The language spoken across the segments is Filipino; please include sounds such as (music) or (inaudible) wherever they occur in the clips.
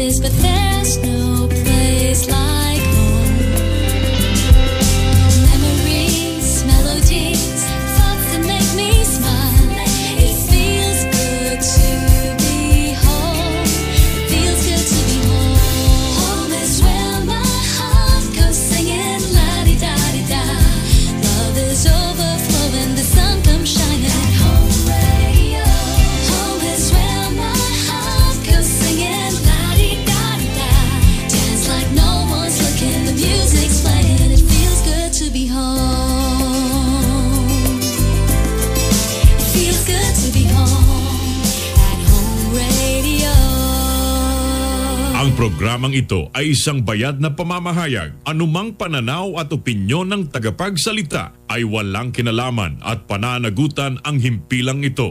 places, but there's programang ito ay isang bayad na pamamahayag. Anumang pananaw at opinyon ng tagapagsalita ay walang kinalaman at pananagutan ang himpilang ito.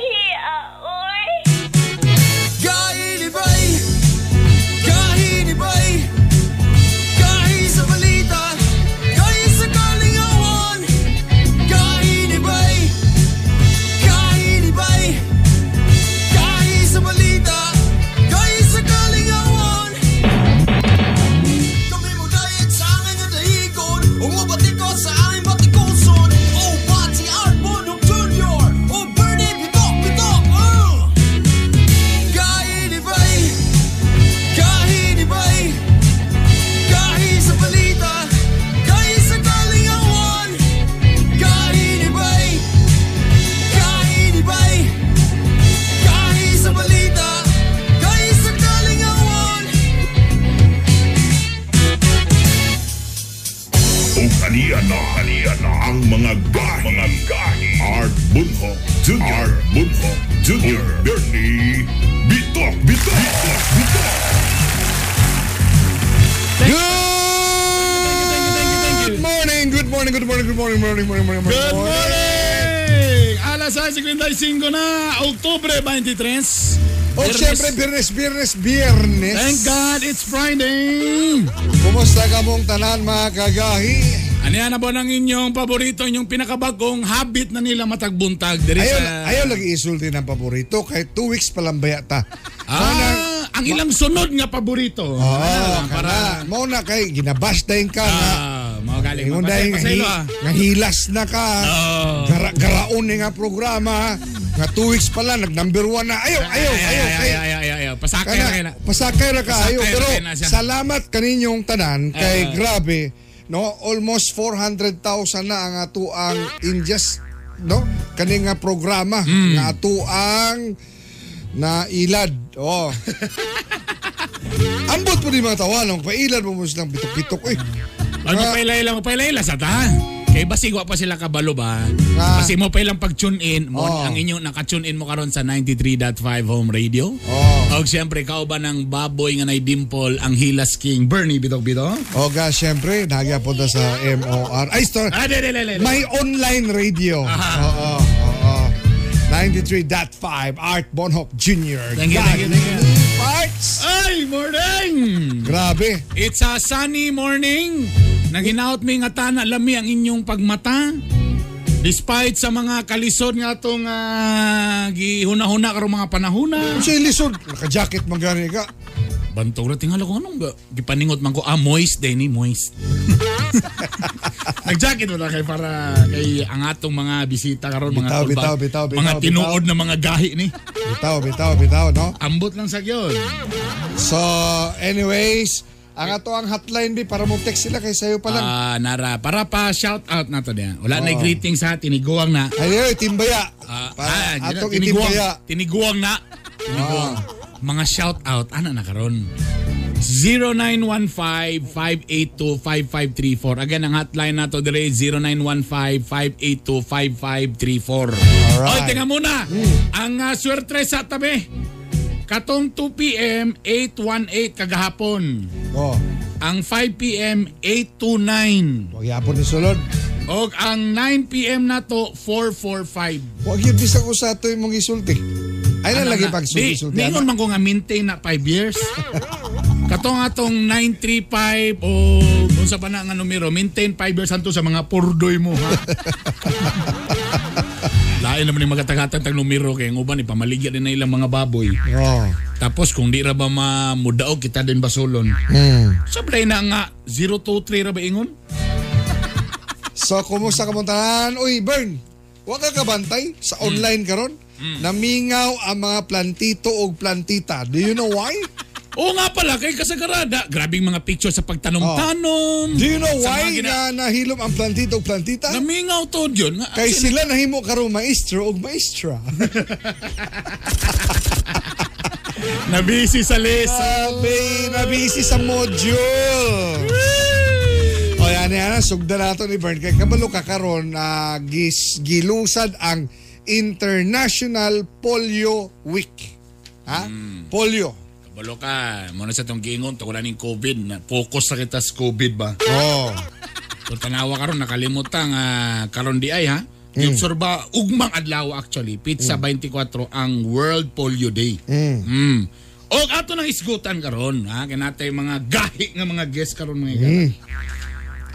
morning, good morning, good morning, morning, morning, morning, morning. Good morning! Alas 6.55 na, Oktubre 23. O siyempre, Biyernes, Biyernes, Biyernes. Thank God it's Friday! Kumusta ka mong tanan mga kagahi? Ano yan na ba ng inyong paborito, inyong pinakabagong habit na nila matagbuntag? Diri Ayaw, sa... ayaw lagi isulti ng paborito kahit two weeks pa lang bayata. Ah, ang ilang sunod nga paborito. Oo, Ah, para. Mo na kay ginabash ka nga. Ah, mga galing Ingon dahil nga, hi- ah. nga hilas na ka. Oo. Gara, garaon nga programa. Nga two weeks pa lang, nag number one na. Ayaw, ayaw, Ay, ayaw. ay, ay, kay- ay, ay, ay, ay. Pasakay na kayo na. Kana, pasakay ra ka ra pero na salamat kaninyong tanan kay Ah. grabe no almost 400,000 na ang ato ang in just no kani nga programa Hmm. nga ato ang na ilad oh (laughs) Ambot po di mga tawalong, pailad mo mo silang bitok-bitok eh. Ay, mapailayla, mapailayla sa ta. Kay basigwa pa sila kabalo ba? Ah. Kasi mo pa ilang pag-tune in, mo, Oh. ang inyong naka-tune in mo karon sa 93.5 Home Radio. Oh. Og siyempre, kao ba ng baboy nga nay dimple ang Hilas King Bernie Bitog Bito? O ga, syempre, nagyapon na sa MOR. Ay, store. Ah, de, de, de, de, de. May online radio. Oo, oo. 93.5 Art Bonhoff Jr. Thank you, thank you, thank you. Parts! Ay, morning! Grabe. It's a sunny morning. Naginaot mi nga tana lami ang inyong pagmata. Despite sa mga kalisod nga itong uh, gihuna-huna karong mga panahuna. Siya lisod, naka-jacket man gani ka. Bantog na tingala ko anong ba? Gipaningot man ko ah moist day ni moist. (laughs) Nag-jacket mo na kay para kay ang atong mga bisita karon mga Bitaw, bitaw, bitaw, bitaw, mga tinuod na mga gahi ni. Bitaw, bitaw, bitaw, no? Ambot lang sa gyon. So, anyways, ang ato ang hotline bi para mo text sila kay sayo pa lang. Ah, nara para pa shout out na to diyan. Wala na Oo. greeting sa tiniguang na. Ay, ay, timbaya. Ah, ah, atong tiniguang, tiniguang na. Tiniguang. Ah. Mga shout out ana na karon. 0915-582-5534. Again, ang hotline na to dire 0915-582-5534. Oy, tingnan muna. Ang uh, swerte sa tabi. Katong 2 p.m. 818 kagahapon. Oh, Ang 5 p.m. 829. wag yapon ni sulod. O ang 9 p.m. na to 445. Wag yun bisag ko sa ato imong isulti. Ay na Ano lagi pag Di, sulti. ningon man ko nga maintain na 5 years. (laughs) Katong atong 935 o unsa pa na nga numero, maintain 5 years anto sa mga purdoy mo ha. (laughs) Lain naman yung magkatagatan tag numero kay uban ipamaligya din na ilang mga baboy. Oh. Tapos kung di ra ba mamudaog kita din basolon. Mm. Sablay na nga 023 ra ba ingon? So, kumusta ka mong tanan? Uy, Bern, wag ka kabantay sa online karon. Namingaw ang mga plantito o plantita. Do you know why? Oo nga pala, kay kasagarada. Grabing mga picture sa pagtanom-tanom. Do you know why gina- na nahilom ang plantito o plantita? Namingaw to yun. Nga, Kay sila nahimo karon maestro o maestra. (laughs) Nabisi sa list. Sabi, nabisi sa module. O yan yan, sugda nato ni Bern. Kay kabalo ka karon na gis, gilusad ang International Polio Week. Ha? Polio. Kabalo ka. Muna sa itong gingon, to wala ning COVID. Na, focus sa kita sa COVID ba? Oh. So tanawa karon nakalimutan nga karon di ay ha. Giobserba ugmang adlaw actually pizza 24 ang World Polio Day. Mm. O ato nang isgutan karon ha kanatay mga gahi nga mga guest karon mga igala.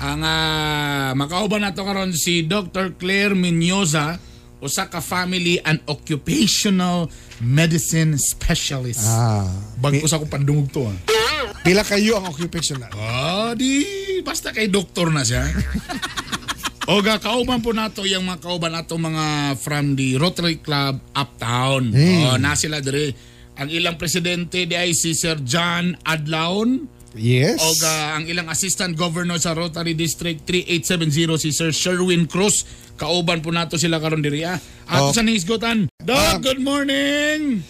Ang uh, makauban nato karon si Dr. Claire Minyoza usa ka family and occupational medicine specialist. Ah. Bago sa akong pandungog to ha. Pila kayo ang occupational? Ah, di basta kay doktor na siya. (laughs) Oga, kauban po nato yung mga kauban nato mga from the Rotary Club Uptown. Oh, na sila dire. Ang ilang presidente di ay si Sir John Adlaon. Yes. Oga, ang ilang assistant governor sa Rotary District 3870 si Sir Sherwin Cruz. Kauban po nato sila karon diri ah. Ato Oh. sa nisgotan. Doc, Ah. good morning.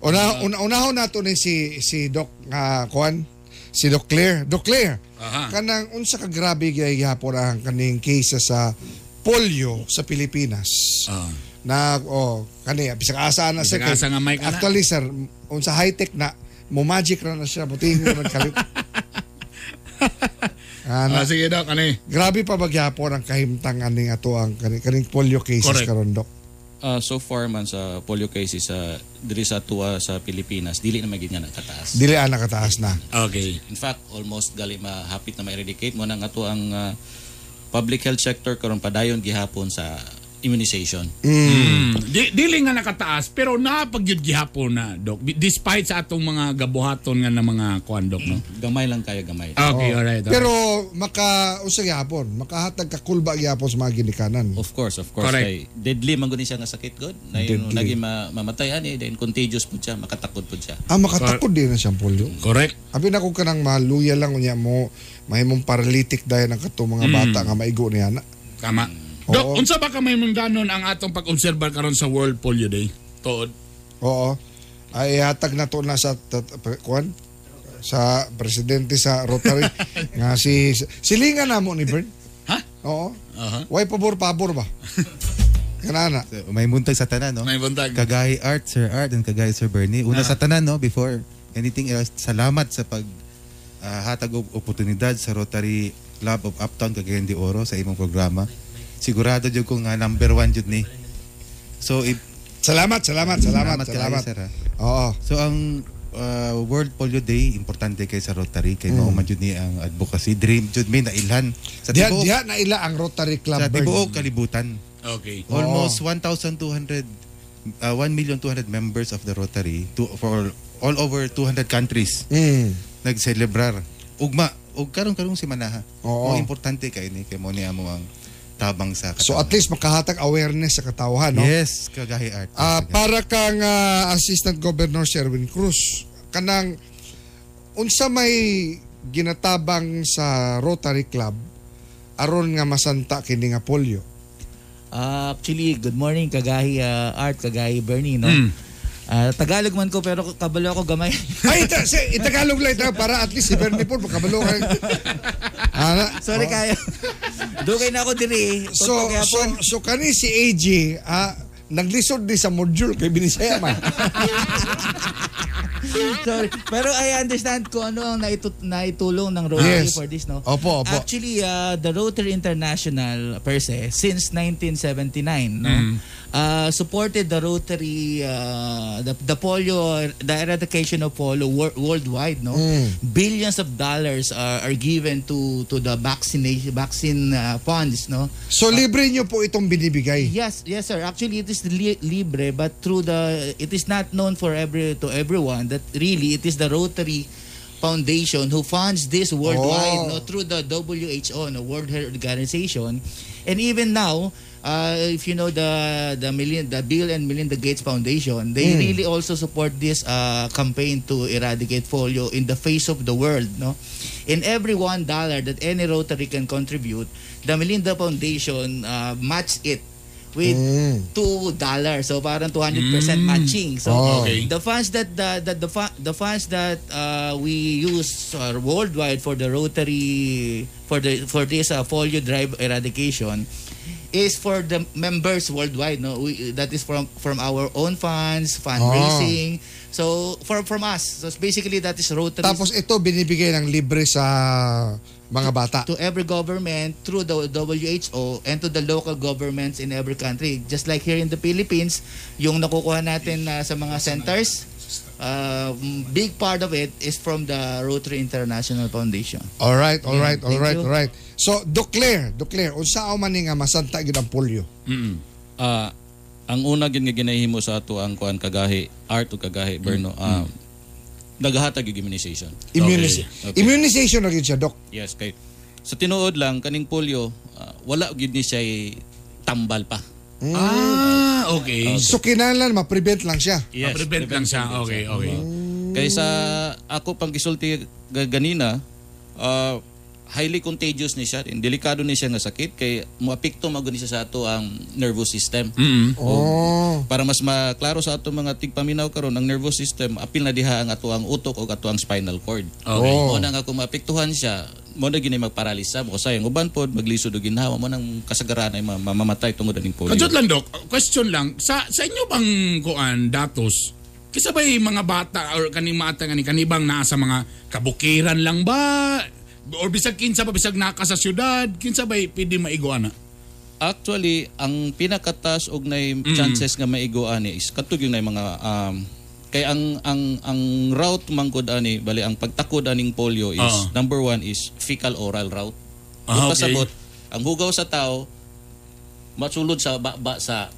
Una, una, unahon nato ni si si Doc nga kuan si Doc Claire. Doc Claire. Aha. Kanang unsa ka grabe gyud gihapon ang kaning case sa polio sa Pilipinas. Ah. Na oh kani bisag asa na kay- asa nga mic. Actually sir, unsa high tech na mo magic ra na siya buting mo kalit. Ana, Ah, sige Doc, ano eh? grabe pa ba gyapon ang kahimtang aning ato ang kaning, kaning polio cases Correct. karon Doc. Ah, so far man sa polio cases sa diri sa tuwa sa Pilipinas dili na magid nga nakataas. Dili ana kataas na. Okay. In fact, almost gali mahapit na ma-eradicate mo nang ato ang ah, public health sector karon padayon gihapon sa immunization. Mm. Di, dili nga nakataas pero napagyud gihapon na dok despite sa atong mga gabuhaton nga na mga kuan dok no. Gamay lang kayo gamay. Okay, alright. alright. Pero maka usa gyapon, makahatag ka kulba gyapon sa mga ginikanan. Of course, of course. Correct. Kay deadly man guni siya nga sakit god. Na Deadly. nagi ma, mamatay ani then contagious pud siya, makatakod pud siya. Ah, makatakod din na siyang polio. Correct. Abi na kung kanang maluya lang unya mo, mahimong paralytic dahil ang kato mga bata nga maigo niya na. Tama. Dok, Oo. unsa ba ka may mundanon ang atong pag-obserba karon sa World Polio Day? Tuod. Oo. Ay hatag na to na sa kuan sa presidente sa Rotary (laughs) nga si silingan namo ni Bern. Ha? Oo. Aha. Why pabor pabor ba? (laughs) Kanana. So, may muntag sa tanan, no? May buntag. Kagay Art, Sir Art, and kagay Sir Bernie. Una sa tanan, no? Before anything else, salamat sa pag ah, hatag og oportunidad sa Rotary Club of Uptown Cagayan de Oro sa imong programa. Sigurado jud ko nga number one jud ni. So, if, Salamat, salamat, salamat, kayo, salamat. sir, ha? Oo. So, ang ah, World Polio Day, importante kay sa Rotary. Kay mm. man jud ni ang advocacy. Dream jud mi na ilhan. Sa Diha, tibuok, diha na ila ang Rotary Club sa tibuok kalibutan. Okay. Almost 1,200 uh, 1,200,000 members of the Rotary to, for all over 200 countries Mm. nagselebrar. Ugma, ug karon karong si manaha. Oo. Mo importante kay ni kay mo ni amo ang tabang sa So at least makahatag awareness sa katawhan, no? Yes, kagahi art. Ah, para kang ah, Assistant Governor Sherwin Cruz, kanang unsa may ginatabang sa Rotary Club aron nga masanta kini nga polio. Ah, actually, good morning kagahi ah, Art, kagahi Bernie, no? Mm. Ah, Tagalog man ko pero kabalo ako gamay. (laughs) Ay, ita, si, itagalog lang ita para at least si Bernie Paul makabalo kay. (laughs) Ana, Sorry oh. kayo. Dugay na ako diri. So, so, so kani si AJ, ah, naglisod di sa module kay Binisaya man. (laughs) Sorry. Pero I understand ko ano ang naitu- naitulong ng Rotary Yes. for this, no? Opo, opo. Actually, uh, the Rotary International per se, since 1979, no? Uh, supported the Rotary, uh, the, the polio, the eradication of polio wor- worldwide, no? Billions of dollars are, are given to to the vaccination vaccine uh, funds, no? So libre nyo po itong binibigay. Yes, yes sir. Actually it is li- libre but through the it is not known for every to everyone that really it is the Rotary Foundation who funds this worldwide Oh. no through the WHO no World Health Organization. And even now uh, if you know the the million the Bill and Melinda Gates Foundation they really also support this uh, campaign to eradicate polio in the face of the world no. In every one dollar that any Rotary can contribute the Melinda Foundation uh, match it with two dollars. So parang 200% matching. So Oh. Okay. the funds that the the the, fu- the funds that uh, we use uh, worldwide for the Rotary for the for this uh, polio drive eradication is for the members worldwide no? We, that is from from our own funds fundraising. So for from us. So basically that is Rotary Tapos ito binibigay ng libre sa mga bata. to every government through the WHO and to the local governments in every country. Just like here in the Philippines, yung nakukuha natin uh, sa mga centers, uh, big part of it is from the Rotary International Foundation. All right, all right, all right, all right. So, Doclaire, Doclaire, unsa man nga masanta gyud ang polio? Mm-mm. Ah, ang una gid nga ginahimo sa ato ang kuan kagahi art o kagahi Berno um, naghatag yung immunization. Immuniz- Okay. Immunization na gyud siya, Doc. Yes, kay sa tinuod lang kaning polio ah, wala gid ni siya tambal pa. Ah, okay. So, kinahanglan ma-prevent lang siya. Ma-prevent lang siya. Okay, okay. Kay sa ako pang gisulti ga- ganina ah, highly contagious ni siya. Delikado ni siya nga sakit kay moapekto maguni siya sa ato ang nervous system. Mm-mm. Oh. Para mas maklaro sa ato mga tigpaminaw karon ang nervous system apil na diha ang ato ang utok o ato ang spinal cord. Okay. Oh. Mo na nga kung maapektuhan siya, mo na gini magparalisa mo sayang uban pod maglisod og ginhawa mo nang kasagaran ay ma- mamamatay tungod aning polio. Kadjot lang, Dok. Question lang. Sa sa inyo bang kuan datos, kisa ba mga bata or kaning mata nga ni kanibang naa sa mga kabukiran lang ba? Or bisag kinsa ba bisag naka sa syudad, kinsa ba pwede maigo ana? Actually, ang pinakatas og nay chances nga maigo ani is katug yung nay mga um, kay ang ang ang route mangkod ani bali ang pagtakod aning polio is Ah. number one is fecal oral route. Ah, okay. pasabot, ang hugaw sa tao matsulod sa baba sa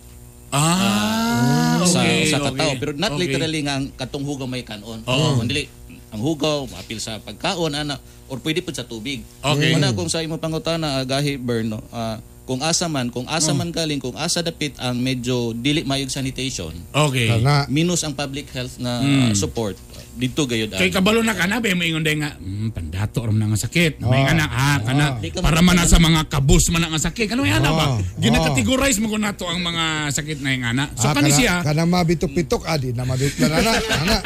Ah, sa, okay, sa okay. katao pero not Okay. literally nga ang katong hugaw may kanon. Oo. Kundi ang hugaw maapil sa pagkaon ana or pwede pud sa tubig. Okay. Una kung sa imo pangutana ah, gahi burn no. ah, kung asa man, kung asa Oh. man galing, kung asa dapit ang medyo dili mayog sanitation, Okay. Kana. minus ang public health na Mm. support, dito gayud Kay ang- kabalo na kana ba mo ingon day nga mm, pandato ram na nga sakit. May Oh. nga na ah kana Di ka para man na sa mga kabus man na nga sakit. Kano yan ba? Oh. Gina-categorize mo ko nato ang mga sakit na yung ana. So Ah, kani kana- siya mabitok-pitok, adi na mabitlan (laughs) na na. Ana.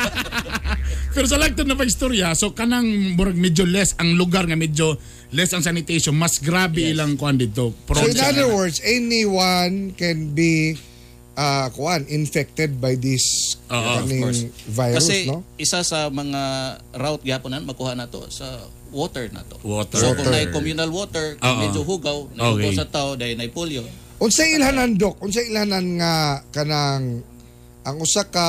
Pero sa lagtad na pagstorya, so kanang murag medyo less ang lugar nga medyo less ang sanitation, mas grabe ilang kuan dito. So in other words, anyone can be uh, kuan infected by this Oo, of kaning course. virus, Kasi no? isa sa mga route gyaponan makuha na to sa water na to. Water. So kung na communal water, kung medyo hugaw, na Okay. sa tao dahil na polio. Unsa ilhanan dok? Unsa ilhanan nga kanang ang usa ka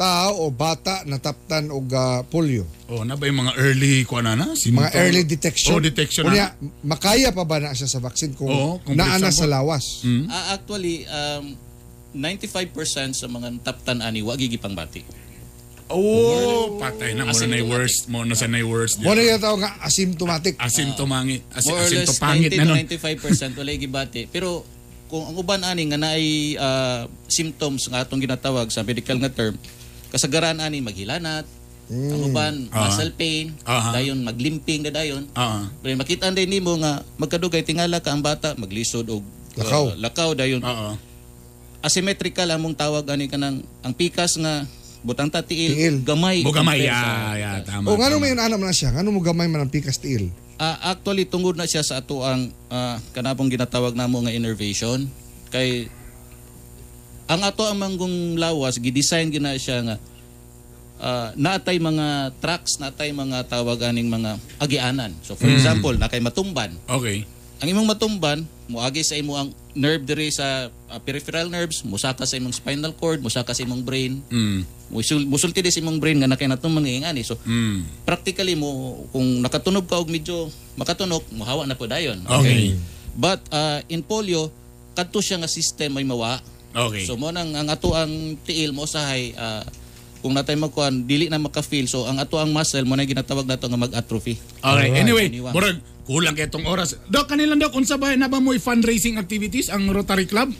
tao o bata nataptan og uh, polio? Oh, na ba yung mga early kuan na na? Si Mga early detection. Oh, detection Unya, na. makaya pa ba na siya sa vaccine kung Oo, kung naana sa lawas? Hmm? Ah, actually, um, 95% sa mga 10 ani wa gigipang bati. Oh, patay na mo na worst mo na sa na worst. Mo na yung tawag nga asymptomatic. Asymptomangi, as, More or less asymptopangit 90 na to nun. 95% walay gibati. Pero kung ang uban ani nga naay ah, symptoms nga atong ginatawag sa medical nga term, kasagaran ani maghilanat, ang uban Ah. muscle pain, Aha. dayon maglimping na dayon. Ah, Pero makita din nimo nga magkadugay tingala ka ang bata maglisod og Lakaw. uh, lakaw dayon. oo. Asymmetrical among tawag ani kanang ang pikas nga butang ta tiil, Tiil. gamay. Bugamay, compare ya, sa- ya, tama. O nga tama. may anam na siya, ngano mo gamay man ang pikas tiil. Ah, actually tungod na siya sa ato ang ah, kanapong ginatawag namo nga innervation kay ang ato ang manggong lawas gidesign gina siya nga ah, naatay mga tracks naatay mga tawag aning mga agianan so for example na kay matumban Okay. ang imong matumban moagi sa imo ang nerve diri sa ah, peripheral nerves musaka sa imong spinal cord musaka sa imong brain Mm. musul musulti di sa imong brain nga na kay natong mga ingani so Mm. practically mo kung nakatunog ka og medyo makatunog mohawa na po dayon Okay. but uh, in polio kadto siya nga system may mawa Okay. so mo nang ang ato ang tiil mo usahay uh, kung natay magkuan dili na maka-feel so ang ato ang muscle mo na ginatawag nato nga mag-atrophy Alright, anyway, Aniwa. murag kulang kay itong oras. Dok, kanila dok, unsa ba na ba mo fundraising activities ang Rotary Club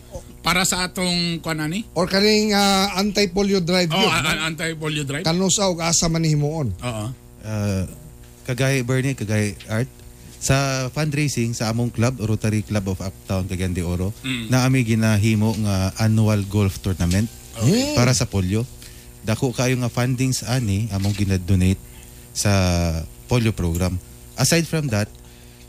para sa atong kuan ani? Or kaning ah, anti-polio drive Oh, an- anti-polio drive. Kanusa og asa man ni himuon. Oo. Uh, kagay Bernie, kagay Art, sa fundraising sa among club, Rotary Club of Uptown, Cagayan de Oro, na ami ginahimo nga annual golf tournament para sa polio. Dako kayo nga fundings ani among ginadonate sa polio program. Aside from that,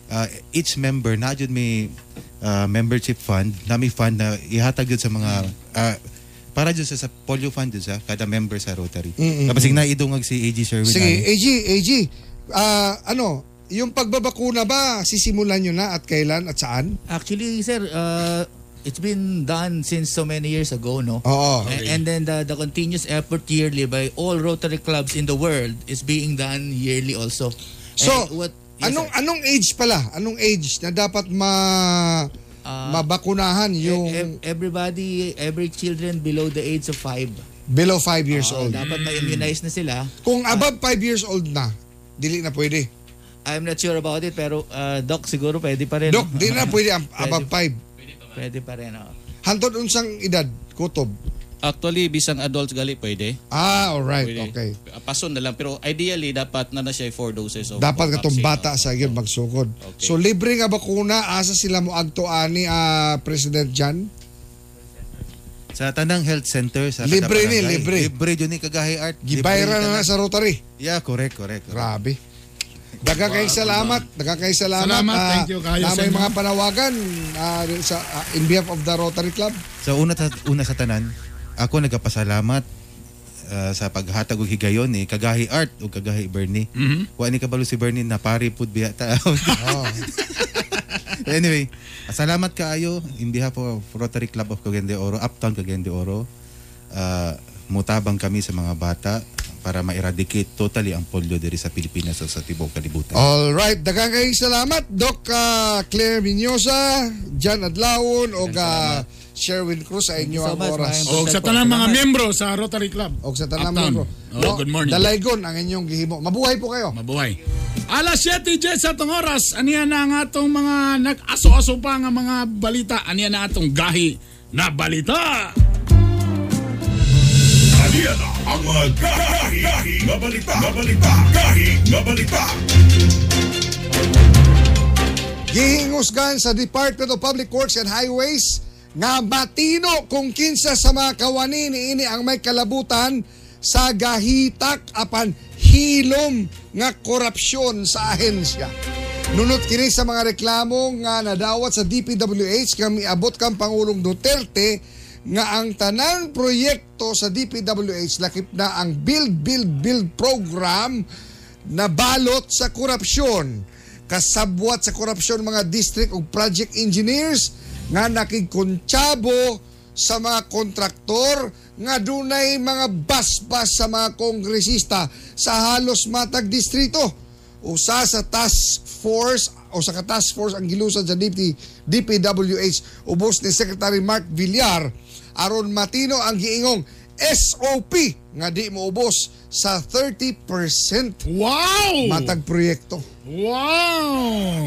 uh, each member na jud may uh, membership fund, na may fund na ihatag jud sa mga uh, para jud sa, sa polio fund jud sa kada member sa Rotary. Kapag na idungag si AG Sherwin Sige, ani. AG, AG. ah, ano, yung pagbabakuna ba sisimulan nyo na at kailan at saan? Actually, sir, uh, it's been done since so many years ago, no? Oo. A- And then the, the continuous effort yearly by all Rotary clubs in the world is being done yearly also. So, And what, yes, anong sir. anong age pala? Anong age na dapat ma Ah, mabakunahan yung E- ev- everybody, every children below the age of 5. below 5 years Ah, old? dapat ma-immunize na sila. Kung above 5 years old na, dili na pwede. I'm not sure about it pero uh, Doc siguro pwede pa rin. Dok, no? di na pwede ang above 5. Pwede pa rin. oh. Hantod unsang edad, kutob. Actually bisang adults gali pwede. Ah, alright, Pwede. okay. Pason na lang pero ideally dapat na na siya four doses of Dapat katong vaccine, bata oh. sa yun magsugod. Okay. So libre nga bakuna asa sila mo agto ani ah, President Jan? Sa tanang health center sa Libre ni, libre. Libre jud ni kagahi art. Gibayra Libre na na tanan. sa Rotary. Yeah, correct, correct. correct. Grabe. Daga kay salamat, daga kay salamat. Salamat, ah, thank you kayo sa mga panawagan ah, sa ah, in behalf of the Rotary Club. So una ta, una sa tanan, ako nagapasalamat uh, sa paghatag og higayon ni kagahi art o kagahi Bernie. Mhm. Wa ni kabalo si Bernie na pari pud biya ta. (laughs) Oh. anyway, salamat kaayo in behalf of Rotary Club of Cagayan de Oro, Uptown Cagayan de Oro. Uh, mutabang kami sa mga bata para ma-eradicate totally ang polio diri sa Pilipinas o sa tibuok kalibutan. All right, daghang kay salamat Doc ah, Claire Minyosa, Jan Adlawon o ah, Sherwin Cruz sa inyo so ang oras. O sa tanang mga miyembro sa Rotary Club. Og sa tanang mo. Oh, good morning. Dalaygon ang inyong gihimo. Mabuhay po kayo. Mabuhay. Alas 7 Jess sa itong oras. Aniya na ang atong mga nag-aso-aso pa nga mga balita. Aniya na atong gahi na balita. Na ang mga gahi nga balita, nga balita, gahi nga balita. Gihingusgan sa Department of Public Works and Highways nga matino kung kinsa sa mga kawani niini ang may kalabutan sa gahitak apan hilom nga korupsyon sa ahensya. Nunot kini sa mga reklamo nga nadawat sa DPWH kami abot kang Pangulong Duterte nga ang tanang proyekto sa DPWH lakip na ang Build Build Build program na balot sa korupsyon kasabwat sa korupsyon mga district ug project engineers nga nakigkontsabo sa mga kontraktor nga dunay mga basbas sa mga kongresista sa halos matag distrito. Usa sa task force o sa ka-task force ang gilusan sa DP, DPWH ubos ni Secretary Mark Villar aron matino ang giingong SOP nga di moubos sa 30% Wow! matag proyekto. Wow!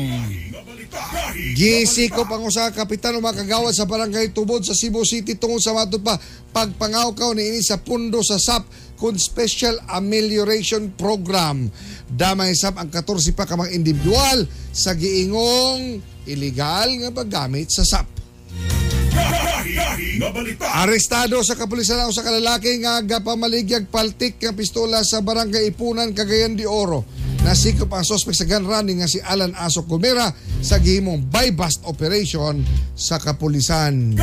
Gisikop ang usa ka kapitan o mga kagawad sa barangay Tubod sa Cebu City tungod sa matod pa pagpangawkaw ni ini sa pundo sa SAP kun Special Amelioration Program. Damay SAP ang 14 pa ka mga individual sa giingong illegal nga paggamit sa SAP. Arestado sa kapulisan ang usa ka lalaki nga gapamaligyag paltik nga pistola sa barangay Ipunan, Cagayan de Oro. Nasikop ang sospek sa gun running nga si Alan Aso Kumera sa gihimong buy-bust operation sa kapulisan.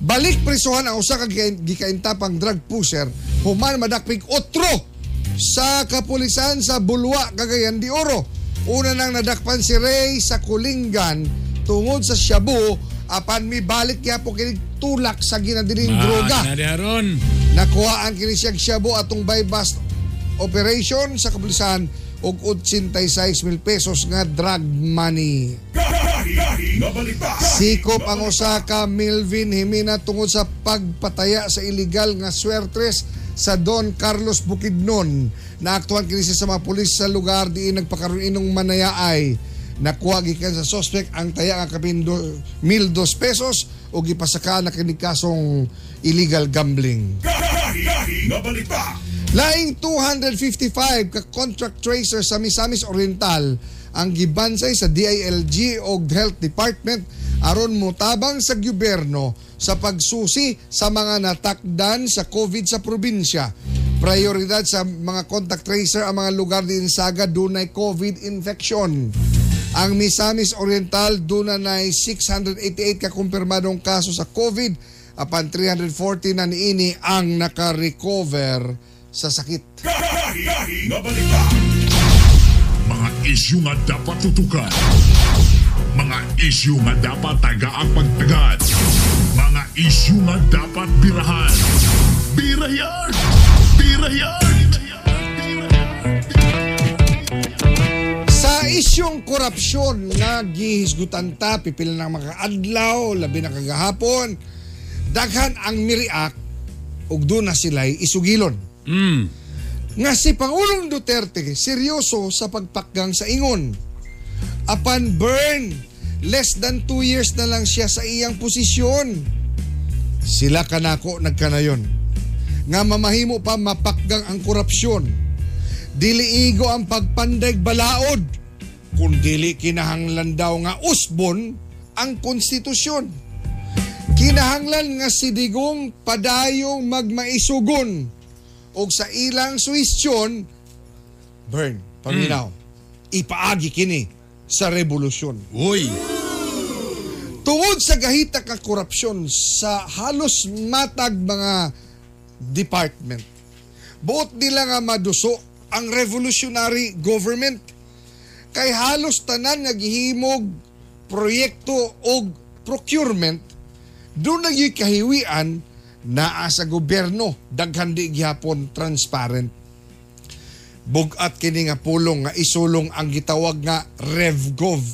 Balik prisuhan ang usa ka gikain- gikaintapang drug pusher human madakpig otro sa kapulisan sa Bulwa, Cagayan de Oro. Una nang nadakpan si Ray sa Kulingan tungod sa Shabu apan mi balik kaya po kini tulak sa ginadiling droga. Na di haron. Nakuha ang kini siyang Shabu atong bust operation sa kapulisan og 86 mil pesos nga drug money. Sikop ang usa ka Milvin Himina tungod sa pagpataya sa illegal nga swertres sa Don Carlos Bukidnon. Naaktuhan kini sa mga pulis sa lugar di nagpakaroon inong manayaay. Nakuha gikan sa suspect ang taya nga kapin 1,002 pesos o gipasaka na kini kasong illegal gambling. Laing 255 ka contract tracer sa Misamis Oriental ang gibansay sa DILG o Health Department aron mutabang sa gobyerno sa pagsusi sa mga natakdan sa COVID sa probinsya. Prioridad sa mga contact tracer ang mga lugar din saga dunay COVID infection. Ang Misamis Oriental duna na 688 ka kumpirmadong kaso sa COVID apan 340 na niini ang naka-recover sa sakit. Mga isyu nga dapat tutukan. Mga isyu nga dapat tagaang pagtagad. Mga isyu nga dapat birahan. Birayan! Birayan! Isyong korupsyon nga gihisgutan ta pipil ng mga adlaw labi na kagahapon daghan ang miriak ug doon na sila'y isugilon. Mm. Nga si Pangulong Duterte seryoso sa pagpakgang sa ingon. Apan burn, less than two years na lang siya sa iyang posisyon. Sila kanako nagkanayon. Nga mamahimo pa mapakgang ang korupsyon. Dili igo ang pagpandag balaod. Kung dili kinahanglan daw nga usbon ang konstitusyon. Kinahanglan nga si Digong padayong magmaisugon o sa ilang suwestyon, burn, paminaw, ipaagi kini sa revolusyon. Uy. Tungod sa gahita ka korupsyon sa halos matag mga department, buot nila nga maduso ang revolutionary government kay halos tanan nga gihimog proyekto o procurement doon na kahiwian naa sa gobyerno. Daghan di gihapon transparent. Bugat kini nga pulong nga isulong ang gitawag nga RevGov.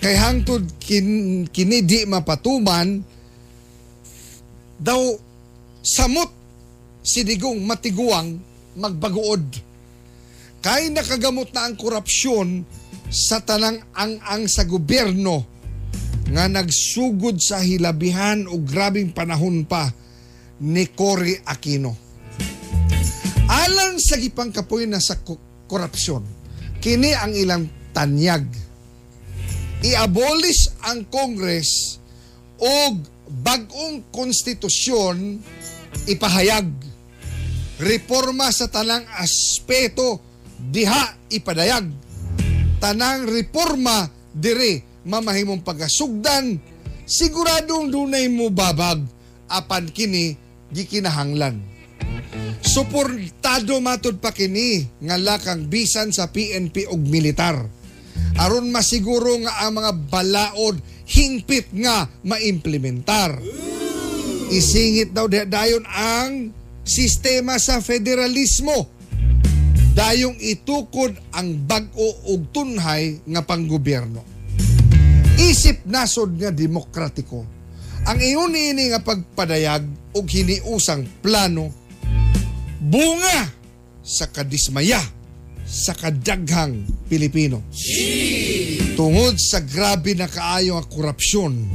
Kay hangtod kin, kini di mapatuman daw samot si Digong matiguang magbaguod kay nakagamot na ang korupsyon sa tanang ang-ang sa gobyerno nga nagsugod sa hilabihan o grabing panahon pa ni Cory Aquino. Alang sa gipang kapoy na sa ko- korupsyon, kini ang ilang tanyag. I-abolish ang Congress o bagong konstitusyon ipahayag. Reforma sa tanang aspeto diha ipadayag. Tanang reforma dire mamahimong pagasugdan siguradong dunay mo babag apan kini gikinahanglan. Suportado matod pa kini nga lakang bisan sa PNP ug militar. Aron masiguro nga ang mga balaod hingpit nga maimplementar. Isingit daw da- dayon ang sistema sa federalismo. Dayong itukod ang bag-o ug tunhay nga panggobyerno. Isip nasod nga demokratiko ang iyon ini nga pagpadayag og hiniusang plano bunga sa kadismaya sa kadaghang Pilipino. Tungod sa grabe na kaayo nga korupsyon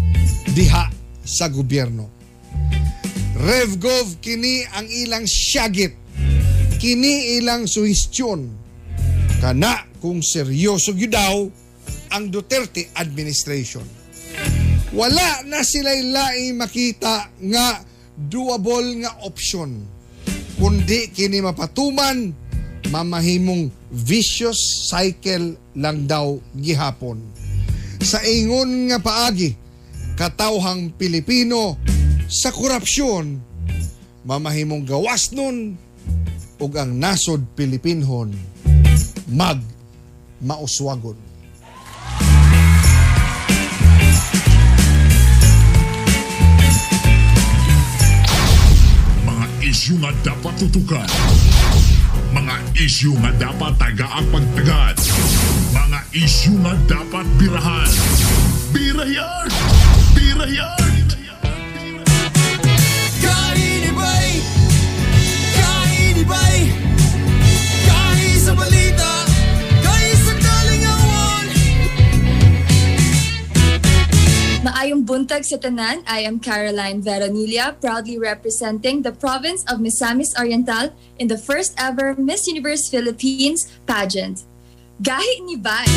diha sa gobyerno. RevGov kini ang ilang syagit. Kini ilang suhestyon. Kana kung seryoso gyud daw ang Duterte administration. Wala na sila'y laing makita nga doable nga option. Kundi kini mapatuman, mamahimong vicious cycle lang daw gihapon. Sa ingon nga paagi, katawhang Pilipino sa korupsyon, mamahimong gawas nun ug ang nasod Pilipinhon mag mauswagon. Mga isyu nga dapat tutukan. Mga isyu nga dapat tagaang pagtagad. Mga isyu nga dapat birahan. Birayan! Birayan! Maayong buntag sa tanan, I am Caroline Veronilla, proudly representing the province of Misamis Oriental in the first ever Miss Universe Philippines pageant. Gahi ni Bay!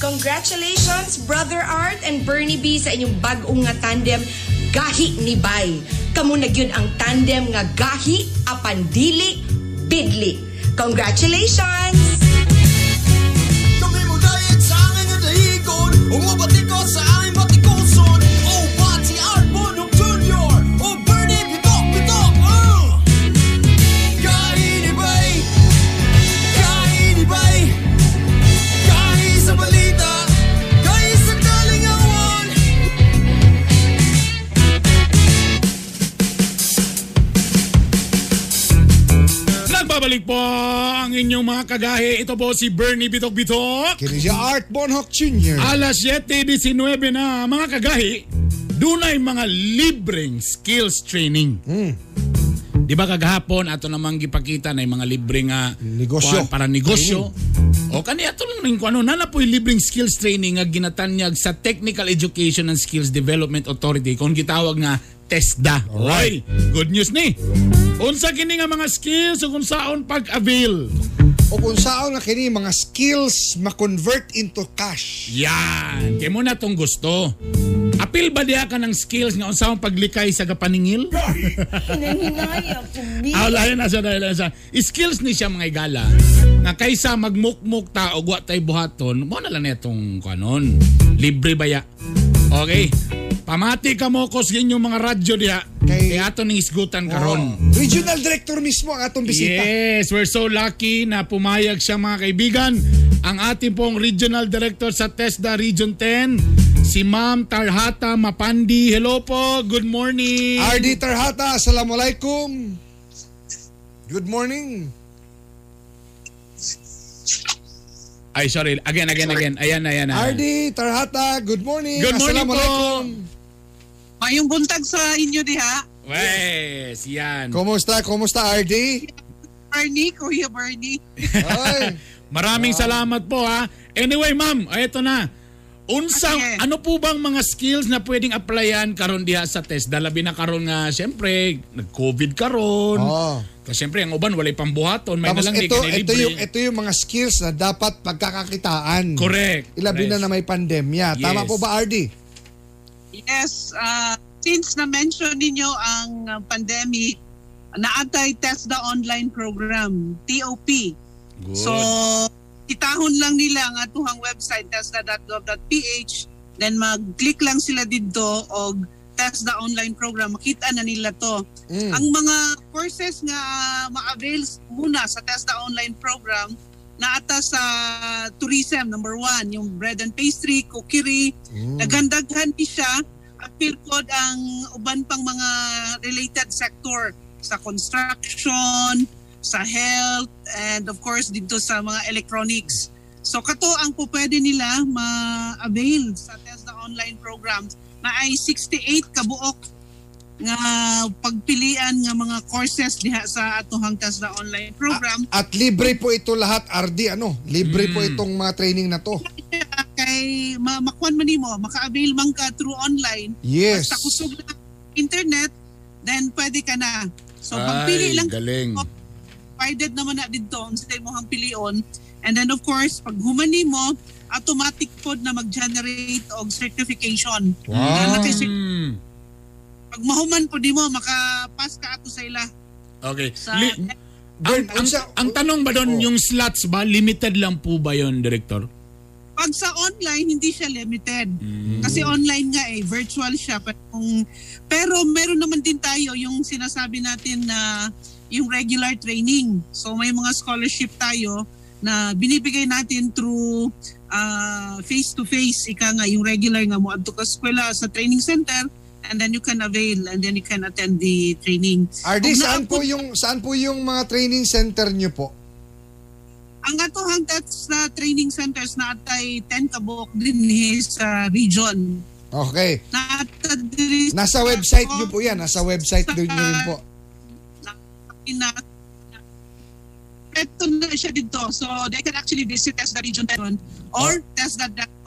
Congratulations, Brother Art and Bernie B sa inyong bag-ong nga tandem Gahi ni Bay. Kamu na gyud ang tandem nga Gahi apan dili bidli. Congratulations! Kami mo dayet sa nga dahigon Umabatikos Nagbabalik po ang inyong mga kagahi. Ito po si Bernie Bitok Bitok. Kini si Art Bonhoc Jr. Alas 7.19 na mga kagahi, dunay mga libreng skills training. Di ba kagahapon ato namang gipakita na mga libreng nga Negosyo. kuwan para negosyo. O kani ato lang rin kung ano nana po yung libreng skills training nga ginatanyag sa Technical Education and Skills Development Authority kung gitawag nga TESDA. Oy, good news ni. Unsa kini nga mga skills o kung saon pag-avail. O kung saan nga kini mga skills ma-convert into cash. Yan, kay mo na tong gusto. Apil ba diha ka ng skills nga unsaon paglikay sa kapaningil? Hinanginaya (laughs) ko, Ah, lain na na. Skills ni siya mga igala. Nga kaysa magmukmuk ta o wa tay buhaton, mo na lang netong kanon. Libre baya. Okay. Pamati ka mo ko sa inyong mga radyo diha. Kay- Kay ato ning isgutan karon. Oh, regional director mismo ang atong bisita. Yes, we're so lucky na pumayag siya mga kaibigan. Ang ating pong regional director sa TESDA Region 10, si Ma'am Tarhata Mapandi. Hello po, good morning. RD Tarhata, Assalamualaikum. Good morning. Ay, sorry. Again, again, again. Ayan, ayan. ayan. RD Tarhata, good morning. Good morning po. Assalamualaikum. Mayong buntag sa inyo diha. Wes, yan. Kumusta? Kumusta RD? Bernie, Kuya Bernie. Ay, (laughs) Maraming salamat po ha. Anyway, ma'am, ay, ito na. Unsang, Okay. ano po bang mga skills na pwedeng applyan karon diha sa test? Dalabi na karon nga, siyempre, nag-COVID karon. Oo. Kasi siyempre, ang uban, walay pambuhaton. May Tapos nalang di ito, ito, libre. yung, ito yung mga skills na dapat pagkakakitaan. Correct. Ilabi na Correct. na may pandemya. Tama Yes. po ba, RD? Yes, uh, since na-mention ninyo ang uh, pandemic, naatay test the online program, TOP. Good. So, itahon lang nila ang atuhang website, tesda.gov.ph, then mag-click lang sila dito og test the online program. Makita na nila to. Mm. Ang mga courses nga ma-avail muna sa TESDA online program naata sa tourism number one yung bread and pastry, cookery nagandaghan ni siya. Apil pod ang uban pang mga related sector sa construction sa health and of course dito sa mga electronics. So kato ang po pwede nila ma-avail sa TESDA online programs na ay 68 kabuok nga pagpilian nga mga courses diha sa atohang TESDA online program. At libre po ito lahat, RD, ano? Libre po Mm. itong mga training na to. kay ma makuan man nimo maka-avail man ka through online Yes. basta kusog na internet then pwede ka na so Ay, magpili lang galing. provided naman na dito ang sa mo hang pilion and then of course pag human nimo automatic pod na mag-generate og certification Wow. Na. Pag mahuman po nimo maka-pass ka ato sa ila. Okay. sa Li- ang, unsa- ang tanong ba doon, Oh. yung slots ba, limited lang po ba yon Director? pag sa online hindi siya limited. Kasi online nga eh virtual siya. Pero, kung, pero meron naman din tayo yung sinasabi natin na yung regular training. So may mga scholarship tayo na binibigay natin through face to face ika nga yung regular nga mo. Adto ka eskwela sa training center and then you can avail and then you can attend the training RD, Kung saan po yung saan po yung mga training center niyo po? ang atohang tats na training centers na atay 10 kabuok din eh, sa region Okay. na Nasa website niyo po yan. Nasa website niyo rin po. na ito na siya dito. So they can actually visit TESDA Region 10 or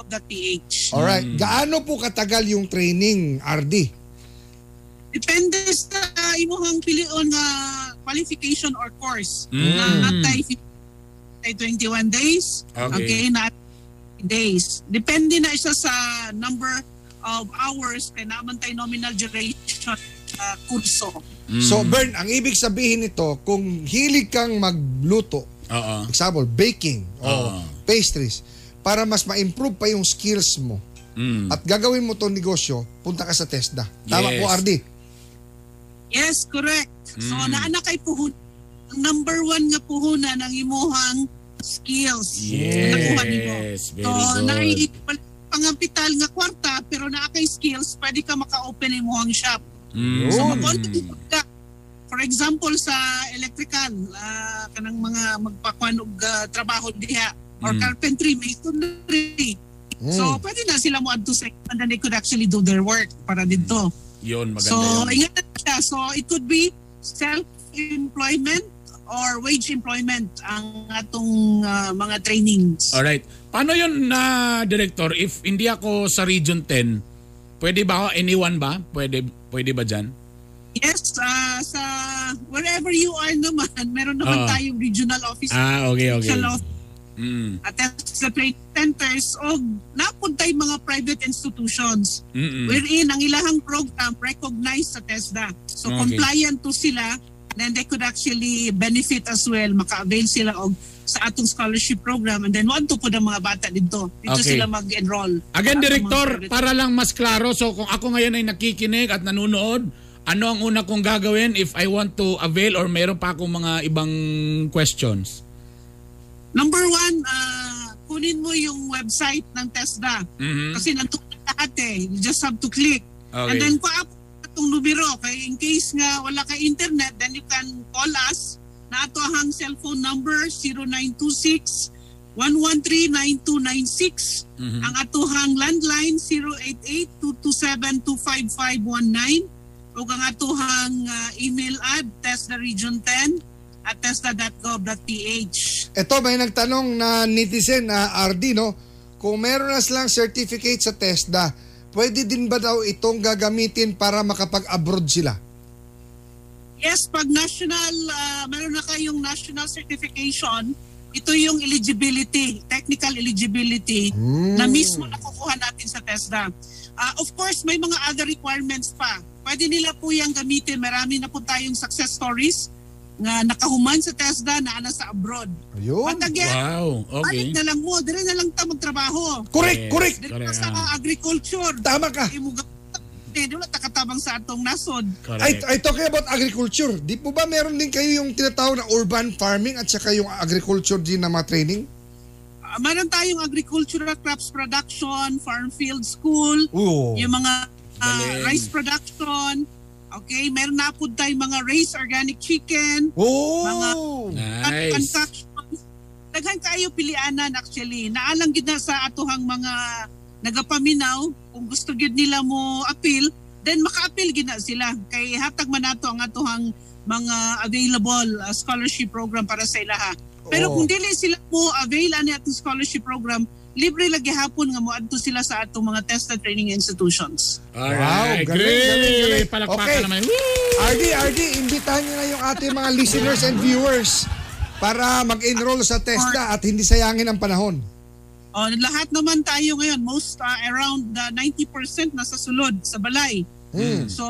TESDA.gov.ph. Alright. Gaano po katagal yung training, RD? Depende sa imuhang pilion nga qualification or course. Mm. Na atay fi- atay 21 days. Okay. Okay. na days. Depende na isa sa number of hours kay naman tayo nominal duration uh, kurso. So, Bern, ang ibig sabihin nito, kung hilig kang magluto, Oo. example, baking o Oo. pastries, para mas ma-improve pa yung skills mo Mm. at gagawin mo tong negosyo, punta ka sa TESDA. Tama Yes. po, RD? Yes, correct. So, Mm. naana kay puhun. Ang number one nga puhunan ng imuhang skills. Nakuha nimo. Yes, very So, good. naay pangampital nga kwarta, pero naa kay skills, pwede ka maka-open ng imuhang shop. Mm. So, mag-on ka. For example, sa electrical, ah, kanang mga magpakuan og ah, trabaho diha, or Mm. carpentry, masonry. So, Mm. pwede na sila mo adto sa and then they could actually do their work para dito. Yun, maganda So, yun. ingatan siya. So, it could be self-employment or wage employment ang atong ah, mga trainings. Alright. Paano yun na, Director, if hindi ako sa Region 10, pwede ba ako, anyone ba? Pwede, pwede ba dyan? Yes, ah, sa wherever you are naman, meron naman Ah. tayong regional office. Ah, okay, okay. office Mm. at sa training centers o napuntay mga private institutions Mm-mm. wherein ang ilahang program recognized sa TESDA. So Okay. compliant to sila then they could actually benefit as well, maka-avail sila og sa atong scholarship program and then to po ng mga bata dito. Dito Okay. sila mag-enroll. Again, Director, para lang mas klaro, so kung ako ngayon ay nakikinig at nanonood, ano ang una kong gagawin if I want to avail or meron pa akong mga ibang questions? Number one, ah, kunin mo yung website ng TESDA. Mhm. Kasi nandun na lahat eh. You just have to click. Okay. And then ako itong numero, kay in case nga wala ka internet, then you can call us na ato ang cellphone number 0926 113-9296. Mhm. Ang atuhang landline 088-227-25519. O ang atuhang ah, email ad tesdaregion10 at testa.gov.ph. Ito, may nagtanong na netizen na RD, no? Kung meron na silang certificate sa TESDA, pwede din ba daw itong gagamitin para makapag-abroad sila? Yes, pag national, ah, meron na kayong national certification, ito yung eligibility, technical eligibility na mismo nakukuha natin sa TESDA. Ah, of course, may mga other requirements pa. Pwede nila po yung gamitin. Marami na po tayong success stories nga nakahuman sa TESDA na ana sa abroad. Ayun. But again, Wow, okay. balik na lang mo, dire na lang ta magtrabaho. Correct, Yes, correct. Dire ka sa agriculture. Tama ka. Imo di wala ta katabang sa atong nasod. Ay, Correct. ay talking about agriculture. Di po ba meron din kayo yung tinatawag na urban farming at saka yung agriculture din na mga training? Ah, meron tayong agricultural crops production, farm field school, Oo. yung mga Galing. rice production. Okay, meron na po tayong mga raised organic chicken, Oh! Nice. construction. Daghan kayo pilianan actually. Naalang gid na sa atuhang mga nagapaminaw kung gusto gyud nila mo appeal then maka-appeal gid na sila kay hatag man nato ang atuhang mga available uh, scholarship program para sa ilaha pero Oo. kung dili sila mo avail ani atong scholarship program libre lagi hapon nga moadto sila sa atong mga TESDA training institutions Alright, Wow, galing, great. galing. Palakpakan Okay. naman. Woo! RD, RD, imbitahan nyo na yung ating mga listeners and viewers para mag-enroll sa TESDA at hindi sayangin ang panahon. Oh, lahat naman tayo ngayon, most uh, around uh, 90% nasa sulod sa balay. Mm. So,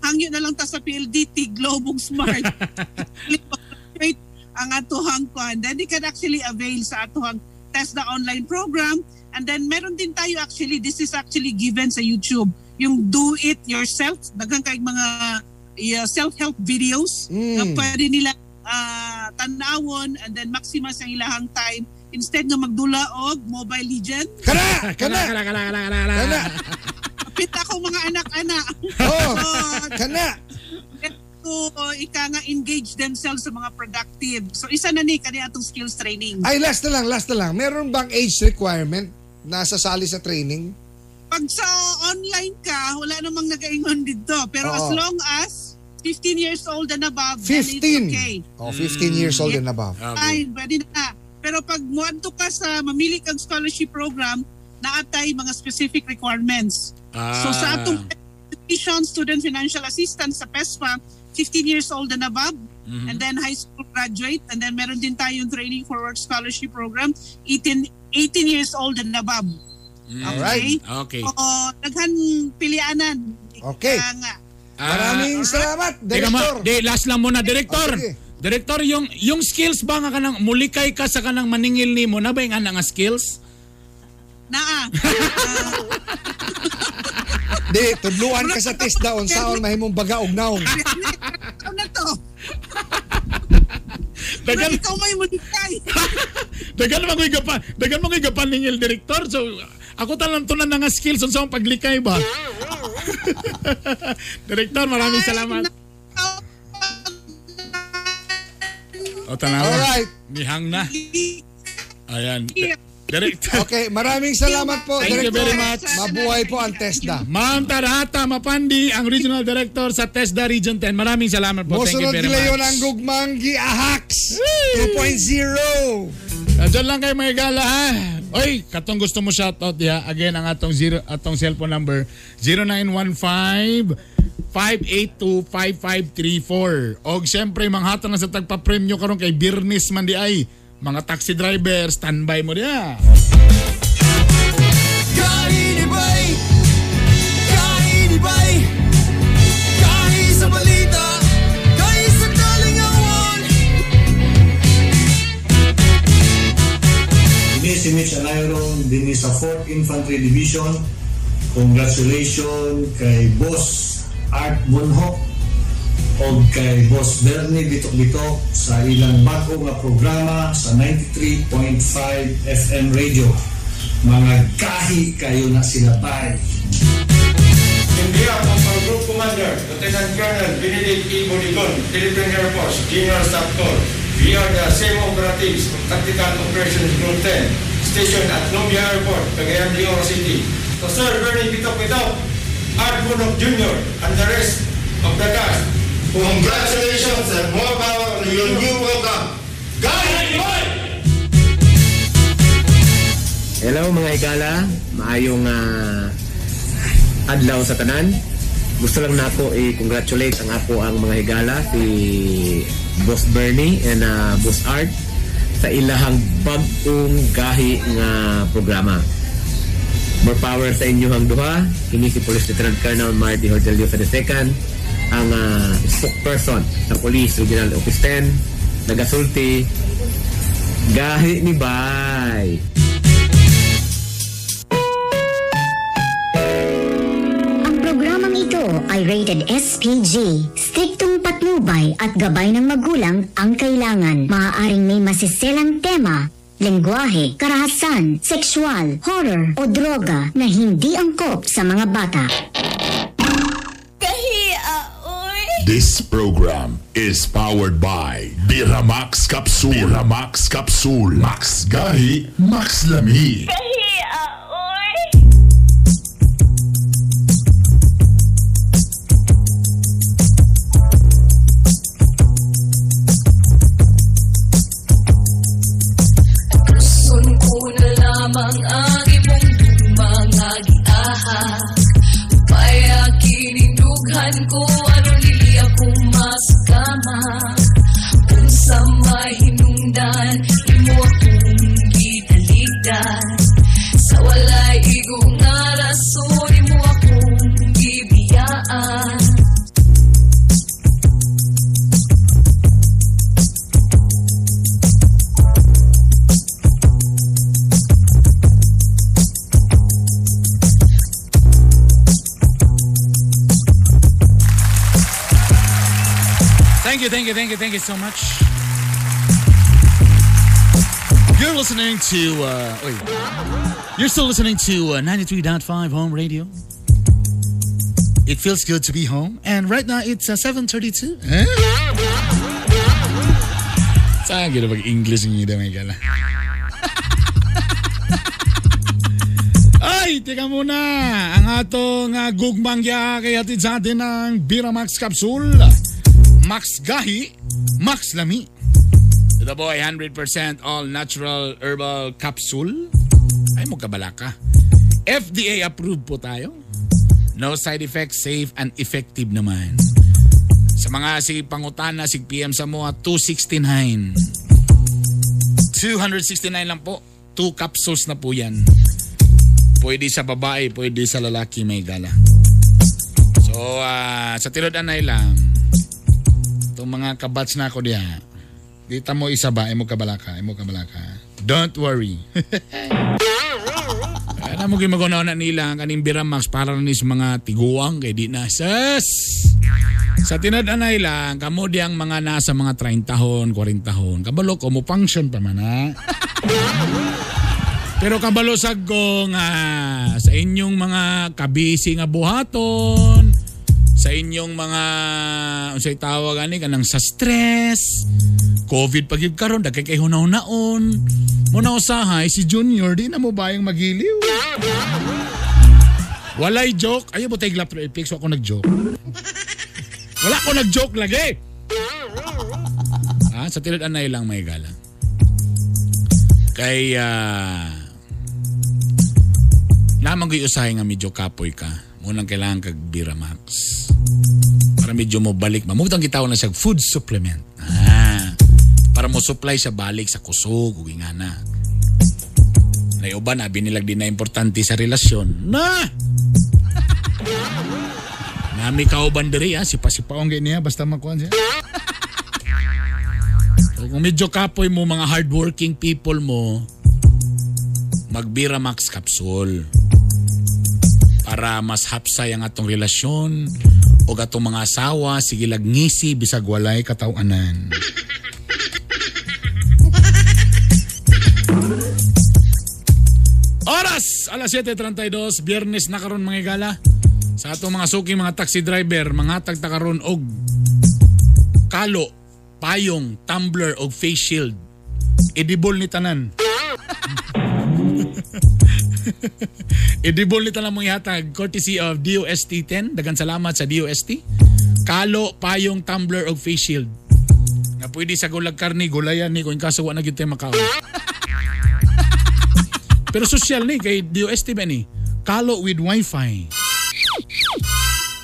hangyo na lang ta sa PLDT Globong Smart. Wait, (laughs) ang atuhang kuan. Then you can actually avail sa atuhang TESDA online program. And then meron din tayo actually, this is actually given sa YouTube. Yung do it yourself. Daghang kay mga uh, self-help videos na Mm. pwede nila uh, tanawon and then maximize ang ilahang time instead nga magdula og Mobile Legend. Kana! Kala, Kana! kala, kala, kala, kala, kala. Kana! Kapit ako mga anak-anak. Oh! (laughs) So, Kana! To uh, ika nga engage themselves sa mga productive. So isa na ni kani atong skills training. Ay, last na lang, last na lang. Meron bang age requirement na sasali sa training? Pag sa online ka, wala namang nagaingon dito. Pero Oo. as long as 15 years old and above, then it's 15. okay. Oh, 15 years old and above. Ay, pwede na. Pero pag muadto ka sa mamili kang scholarship program, naatay mga specific requirements. So sa atong education student financial assistance sa PESPA, 15 years old and above, and then high school graduate, and then meron din tayong training for work scholarship program, 18, 18 years old and above. Alright. Okay. O, daghan pilianan. Okay. Kaya nga. Maraming salamat, Teka ma, Director. di, last lang muna, Director. Sige. Director, yung yung skills ba nga kanang mulikay ka sa kanang maningil nimo na ba yung nga skills? Naa. (laughs) Di, tudluan ka sa TESDA on saon mahimong baga og naong. Na to. Dagan ikaw may munikay. dagan (laughs) mo koy gapan, dagan mo koy gapan ningil Director. So ako talang tunan na nga skills on sa akong paglikay ba. (laughs) Director, maraming salamat. O tanawa. Alright. Nihang na. Ayan. Director. (laughs) Okay, maraming salamat po, Thank you Director. very much. Mabuhay po ang TESDA. Ma'am Tarata Mapandi, ang Regional Director sa TESDA Region 10. Maraming salamat po. Thank you very much. ang gugmang giahaks 2.0. Ah, Diyan lang kayo may gala ha. Oy, katong gusto mo shoutout diha. Again, ang atong zero, atong cellphone number 0915 582-5534. Og siyempre, manghatan na sa tagpa-premyo karon kay Birnis man di ay. Mga taxi driver, standby mo diha. Kainibay! Kainibay! Kahi sa balita! Kahi sa kalingawan! Ini si Mitch Anayron din sa 4th Infantry Division. Congratulations kay Boss Art Bunho o kay Boss Bernie Bitok-Bitok sa ilang bago nga programa sa 93.5 FM radio. Mga gahi kayo na sila tay. In behalf of our Group Commander, Lieutenant Colonel Benedict E. Bonigon, Philippine Air Force, General Staff Corps, we are the same operatives of Tactical Operations Group 10, stationed at Lumbia Airport, Cagayan de Oro City. To Sir Bernie Bitok Bitok, Art Bunok Jr., and the rest of the cast, congratulations and more power on your new program. Guys, Hello mga higala, maayong ah, adlaw sa tanan. Gusto lang nako i-congratulate ang ako ang mga higala si Boss Bernie and ah, Boss Art sa ilahang bag-ong gahi nga programa. More power sa inyong duha. Kini si Police Lieutenant Colonel Marty Hordelio sa II, ang ah, spokesperson sa Police Regional Office 10, nagasulti, gahi ni Bay. Ang programang ito ay rated SPG. Striktong patnubay at gabay ng magulang ang kailangan. Maaaring may masiselang tema, lengguwahe, karahasan, sexual, horror o droga na hindi angkop sa mga bata. This program is powered by Biramax Capsule. Biramax Capsule. Max Gahi, Max Lamy. Among you, so much. You're listening to, uh, wait. You're still listening to uh, 93.5 Home Radio. It feels good to be home. And right now, it's uh, 7.32. Huh? Saan kita mag-English ng ida may gala? Ay, teka muna. Ang atong uh, gugmang ya kay atid sa atin ng Bira Max Capsule. Max Gahi, Max Lami. The boy, 100% all natural herbal capsule. Ay mo kabala ka. FDA approved po tayo. No side effects, safe and effective naman. Sa mga si pangutana, si PM sa mo, 269. 269 lang po. Two capsules na po yan. Pwede sa babae, pwede sa lalaki may gala. So, ah, sa tirodan na lang, itong mga kabats na ako diya, dita mo isa ba, imo kabalaka, imo kabalaka. Don't worry. (laughs) Alam mo gimaguna na nila kaning Biramax para ni sa mga tiguang kay di na sas. Sa tinad-anay lang, kamo di ang mga nasa mga 30 tahon, 40 tahon. Kabalo ko mo function pa man ha. (laughs) Pero kabalo sag ko nga sa inyong mga kabisi nga buhaton, sa inyong mga unsay tawag ani kanang sa stress, COVID pag karon dagkay kay hunaw-naon. Mo na usahay si Junior di na mo bayang magiliw. Walay joke. Ayaw mo tayo glap epics ako nag-joke. Wala ko nag-joke lagi. Ah, sa tilad anay lang may gala. Kay ah lamang ko usahay nga medyo kapoy ka. Munang kailangan kag Biramax. Para medyo mo balik. Mamutang kitawag na siya food supplement. Ah, para mo supply sa balik sa kusog, ug nga na. Na uban na binilag din na importante sa relasyon. Na! (laughs) Nami kauban diri ha, sipa-sipaong niya basta makuan siya. So, kung medyo kapoy mo mga hardworking people mo, magbira max capsule para mas hapsay ang atong relasyon o atong mga asawa sige ngisi bisag walay katawanan. (laughs) Oras! Alas 7.32, biyernes na karon mga igala. Sa atong mga suki, mga taxi driver, mga tagta karon og kalo, payong, tumbler og face shield. Edible ni tanan. (laughs) Edible ni tanan mong ihatag courtesy of DOST 10. Dagan salamat sa DOST. Kalo, payong, tumbler og face shield. Nga pwede sa gulag karni, gulayan ni kung kaso wa na gyud tayo makaon. (laughs) Pero social ni kay DOST ba ni? Kalo with wifi.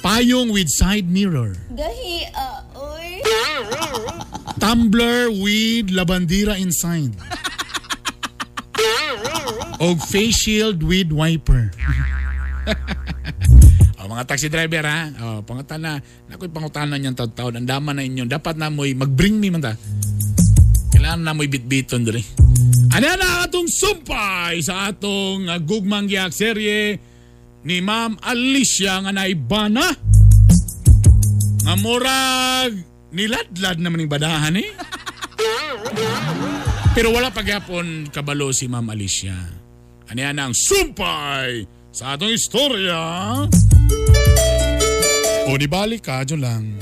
Payong with side mirror. Gahi, ah, oy. Tumbler with labandira inside. Og face shield with wiper. (laughs) o, mga taxi driver ha. O, pangutana. Nako'y pangutana niyang taon-taon. Ang dama na inyo. Dapat na mo'y mag-bring me man ta. Kailangan na mo'y bitbiton dali. Ano na atong sumpay sa atong uh, gugmang giyak serye ni Ma'am Alicia nga naibana. Nga murag niladlad naman yung badahan eh. Pero wala pagyapon kabalo si Ma'am Alicia. Yan ang sumpay sa atong istorya. O di balik ka, lang.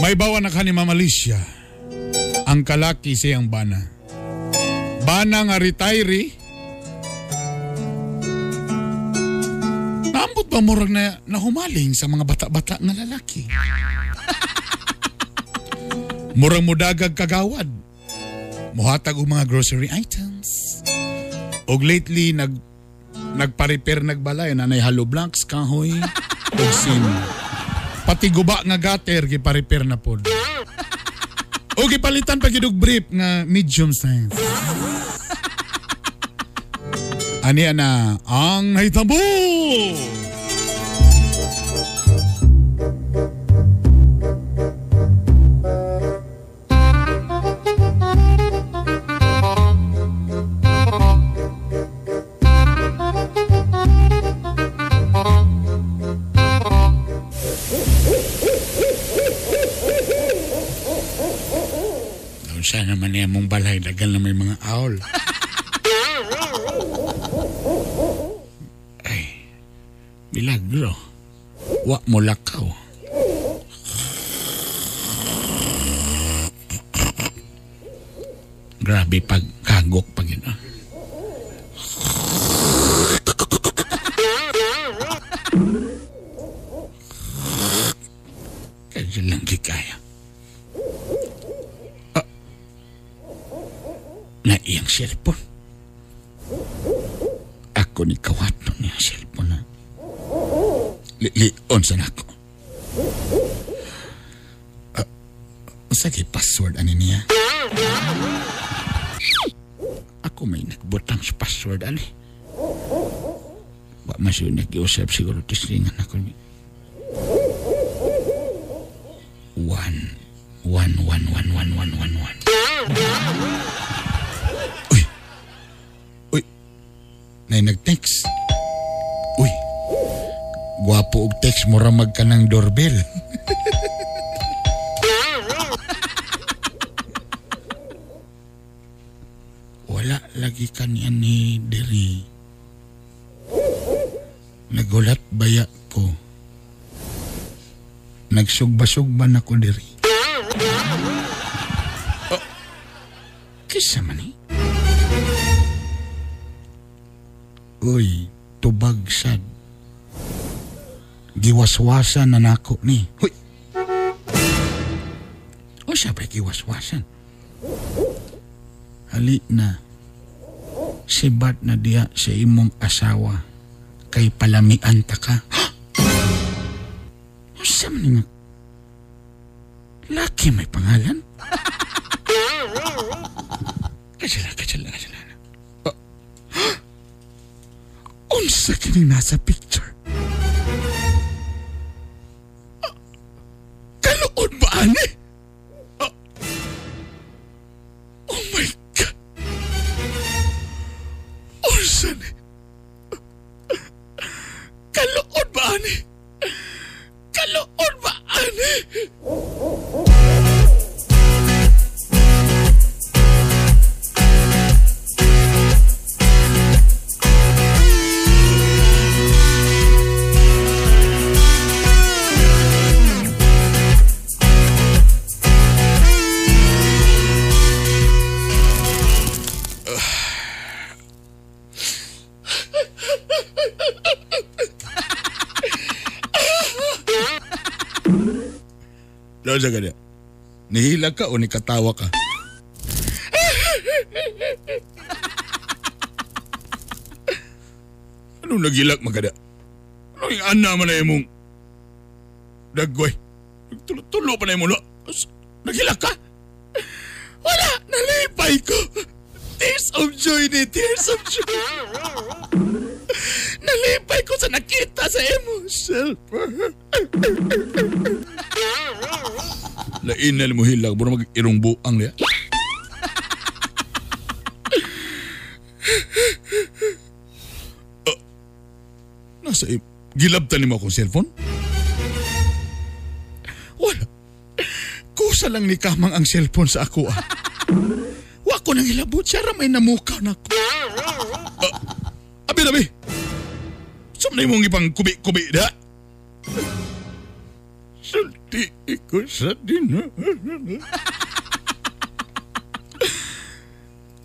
May bawa na ka ni Ma'am Alicia. Ang kalaki siyang bana. Bana nga retiree. Naambot ba murag na nahumaling sa mga bata-bata nga lalaki? Murang mudagag kagawad. Muhatag og mga grocery items. Og lately nag nagpa-repair nagbalay na nay hollow blocks kahoy (laughs) og sin. Pati guba nga gutter gipa-repair na pod. O gipalitan pa gid og brief nga medium size. (laughs) Ani ana ang nahitabo. Wa mo lakaw. Grabe pag masyo nag-iusap siguro tislingan ako. One, one, one, one, one, one, one, one. Uy! Uy! Nay nag-text. Uy! Gwapo og text mo ramag ka ng doorbell. (laughs) Wala lagi kaniya ni Diri. Nagulat baya ko. Nagsugba-sugban ako diri. Oh, kisa man eh. Uy, tubag sad. Giwaswasan na nako ni. Huy! O siya ba giwaswasan? Hali na. Sibat na diya sa imong asawa. Kay palamian ta ka. Sa man nga? Laki may pangalan? (laughs) Katsala, katsala. Oh. (gasps) Unsa kini nasa picture? Ka o nikatawa ka? Anong nagilak magada? Ano yung ana man na imong dagway? Tulo-tulo pa na imong lo. Nagilak ka? Wala! Nalipay ko! Tears of joy ni tears of joy! Nalipay ko sa nakita sa imo cellphone. Lainal mo hilag, buro mag-irong buang niya. Ah, nasa im... Gilabtan mo akong cellphone? Wala. Kusa lang ni Kamang ang cellphone sa ako ah. Wa ko nang ilabot siya ramay namukaw na ko. Ah, abi, abi. Na mong ipang kubi-kubi da? Sulti ko sa dinahan.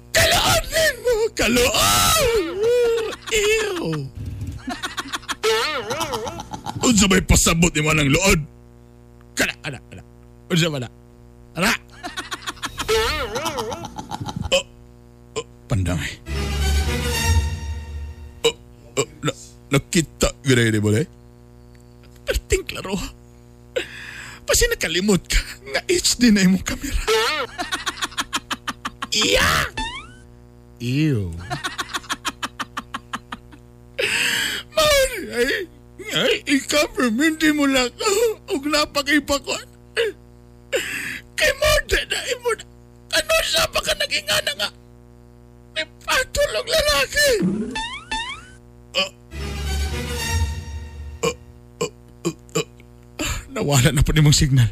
Kaloonin mo! Kaloon! Ew! Unsa may pasabot ni mo ng lood? Kana, ana, ana. Unsa ba na? Ana! Oh, oh, pandamay. Oh, oh, na, nakita gano'n ni mo eh? Perting klaro ha. Pasi nakalimot ka nga HD na imong kamera. Iya! Ew. Mauri ay, ay, di mo lang (laughs) og napakipakon. Kay mo na imo na. Ano sa pa ka naging ana nga? May patulog lalaki. Nawala na po na imong signal.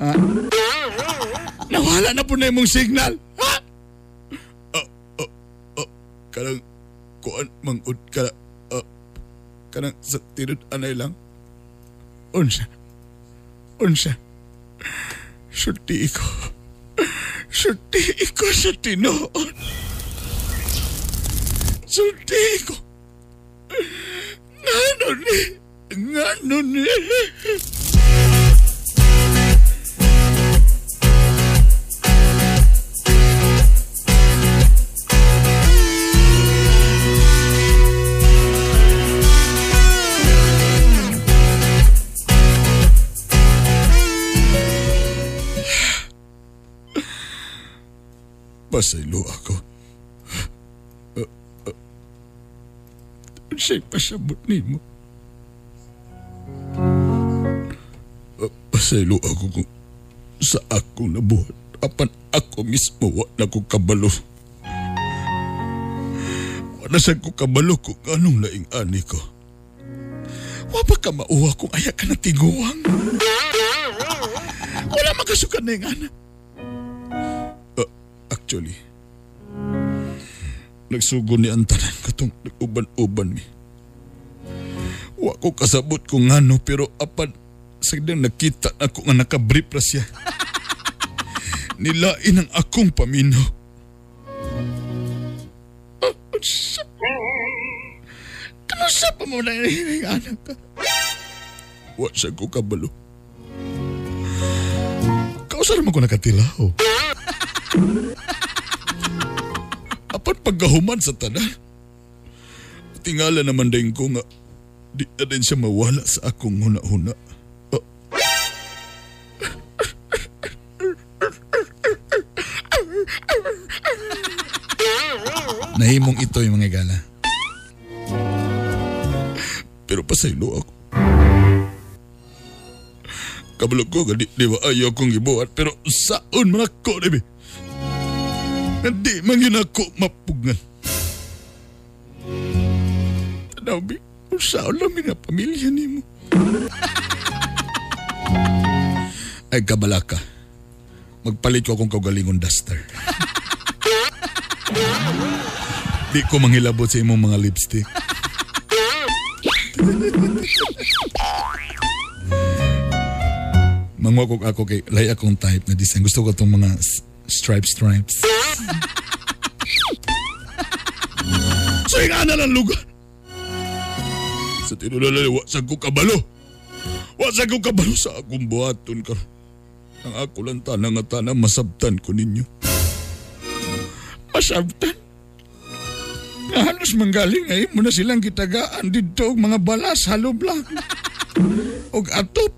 Ha? Nawala na po na imong signal. Ha? kanang kuan mangud ka uh, kanang sa tirod anay lang. Unsa? Unsa? Sulti ko Sulti ko sa tinoon Sulti ko Ngano ni? Ngano ni Pasaylo ako. Uh, siya'y pasabot ni mo. Uh, pasaylo ako kung sa ako nabuhat. Apan ako mismo wa na ko kabalo. Sa ko kabalo kung anong laing ani ko. Wa pa ka mauwa kung aya ka na tiguang. Wala makasukan na yung anak. Actually, nagsugo ni ang tanan katong nag-uban-uban mi. Wa ko kasabot kung ano pero apan sagdang nakita ako nga nakabrip ra siya. (laughs) Nilain ang akong paminaw. Oh, sa... Kanusa pa mo na yung anak ka? Wa siya ko kabalo. Kausa naman ko nakatilaw. Apat paggahuman sa tanan. Tingala naman din ko nga di na din siya mawala sa akong huna-huna. Oh. Nahimong ito yung mga gala. Pero pasaylo ako. Kabalo ko di, di ba ayaw kong gibuhat pero saon man ako dibi. Hindi man yun ako mapugngan. Tanaw bi, kung saon lang nga pamilya ni mo. (laughs) Ay kabala ka. Magpalit ko akong kaugalingon duster. (laughs) Di ko manghilabot sa imong mga lipstick. (laughs) Mangwa ko ako kay lay akong type na design. Gusto ko itong mga s- stripes stripes. so yung ana lang lugar. Sa tinulala, wa sa ko kabalo. Wa sa ko kabalo sa akong buhaton ka. Ang ako lang tanang nga tanang masabtan ko ninyo. Masabtan? Nga halos manggaling ay mo na silang kitagaan dito og mga balas halob lang. (laughs) og atop.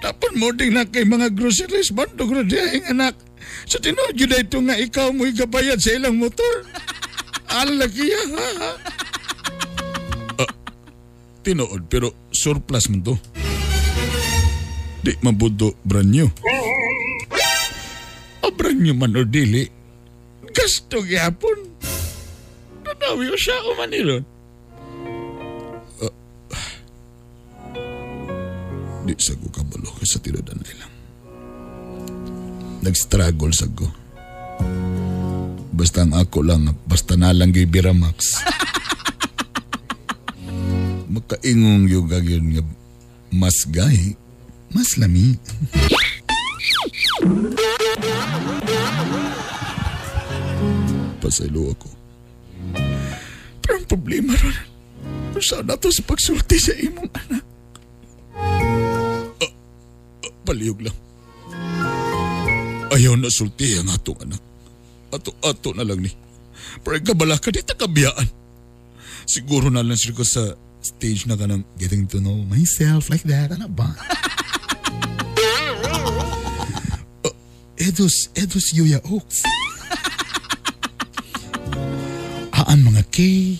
Dapat mo ding na kay mga groceries bandog na diyahing anak. Sa tinuod yun na ito nga ikaw mo igabayad sa ilang motor. (laughs) Alaki ha ha. Ah, tinuod pero surplus man to. Di mabudo brand new. O brand new man o dili. Gasto gyapon. Nanawi o siya o manilon. Ah, di sa ko kabalo ka sa tiradan na ilang. Nag-struggle sa ko. Basta ang ako lang, basta na lang gay Biramax. (laughs) Makaingong yung gagyon nga mas gay, mas lami. Pasaylo ako. Pero ang problema ron, saan na to sa pagsulti sa imong anak? Ah, ah, palihog lang. Ayaw na sulti ang atong anak. Ato-ato na lang ni. Pero kabala ka, di takabiyaan. Siguro na lang siya ko sa stage na ka ng getting to know myself like that. Ano ba? Uh, (laughs) Edos, Edos Yuya Oaks. (laughs) Aan mga K. (laughs)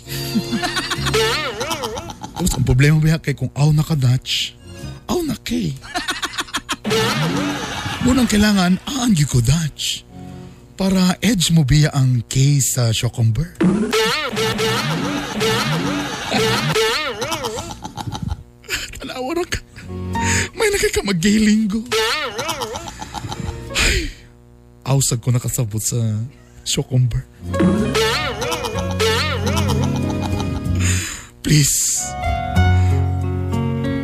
Tapos ang problema ba kay kung aw na ka Dutch, aw na K. Munang kailangan aan ko Dutch para edge mo biya ang K sa Shokomber. (laughs) Tanawa ka. May nakakamagay linggo. Ay, awsag ko nakasabot sa Shokomber. Please.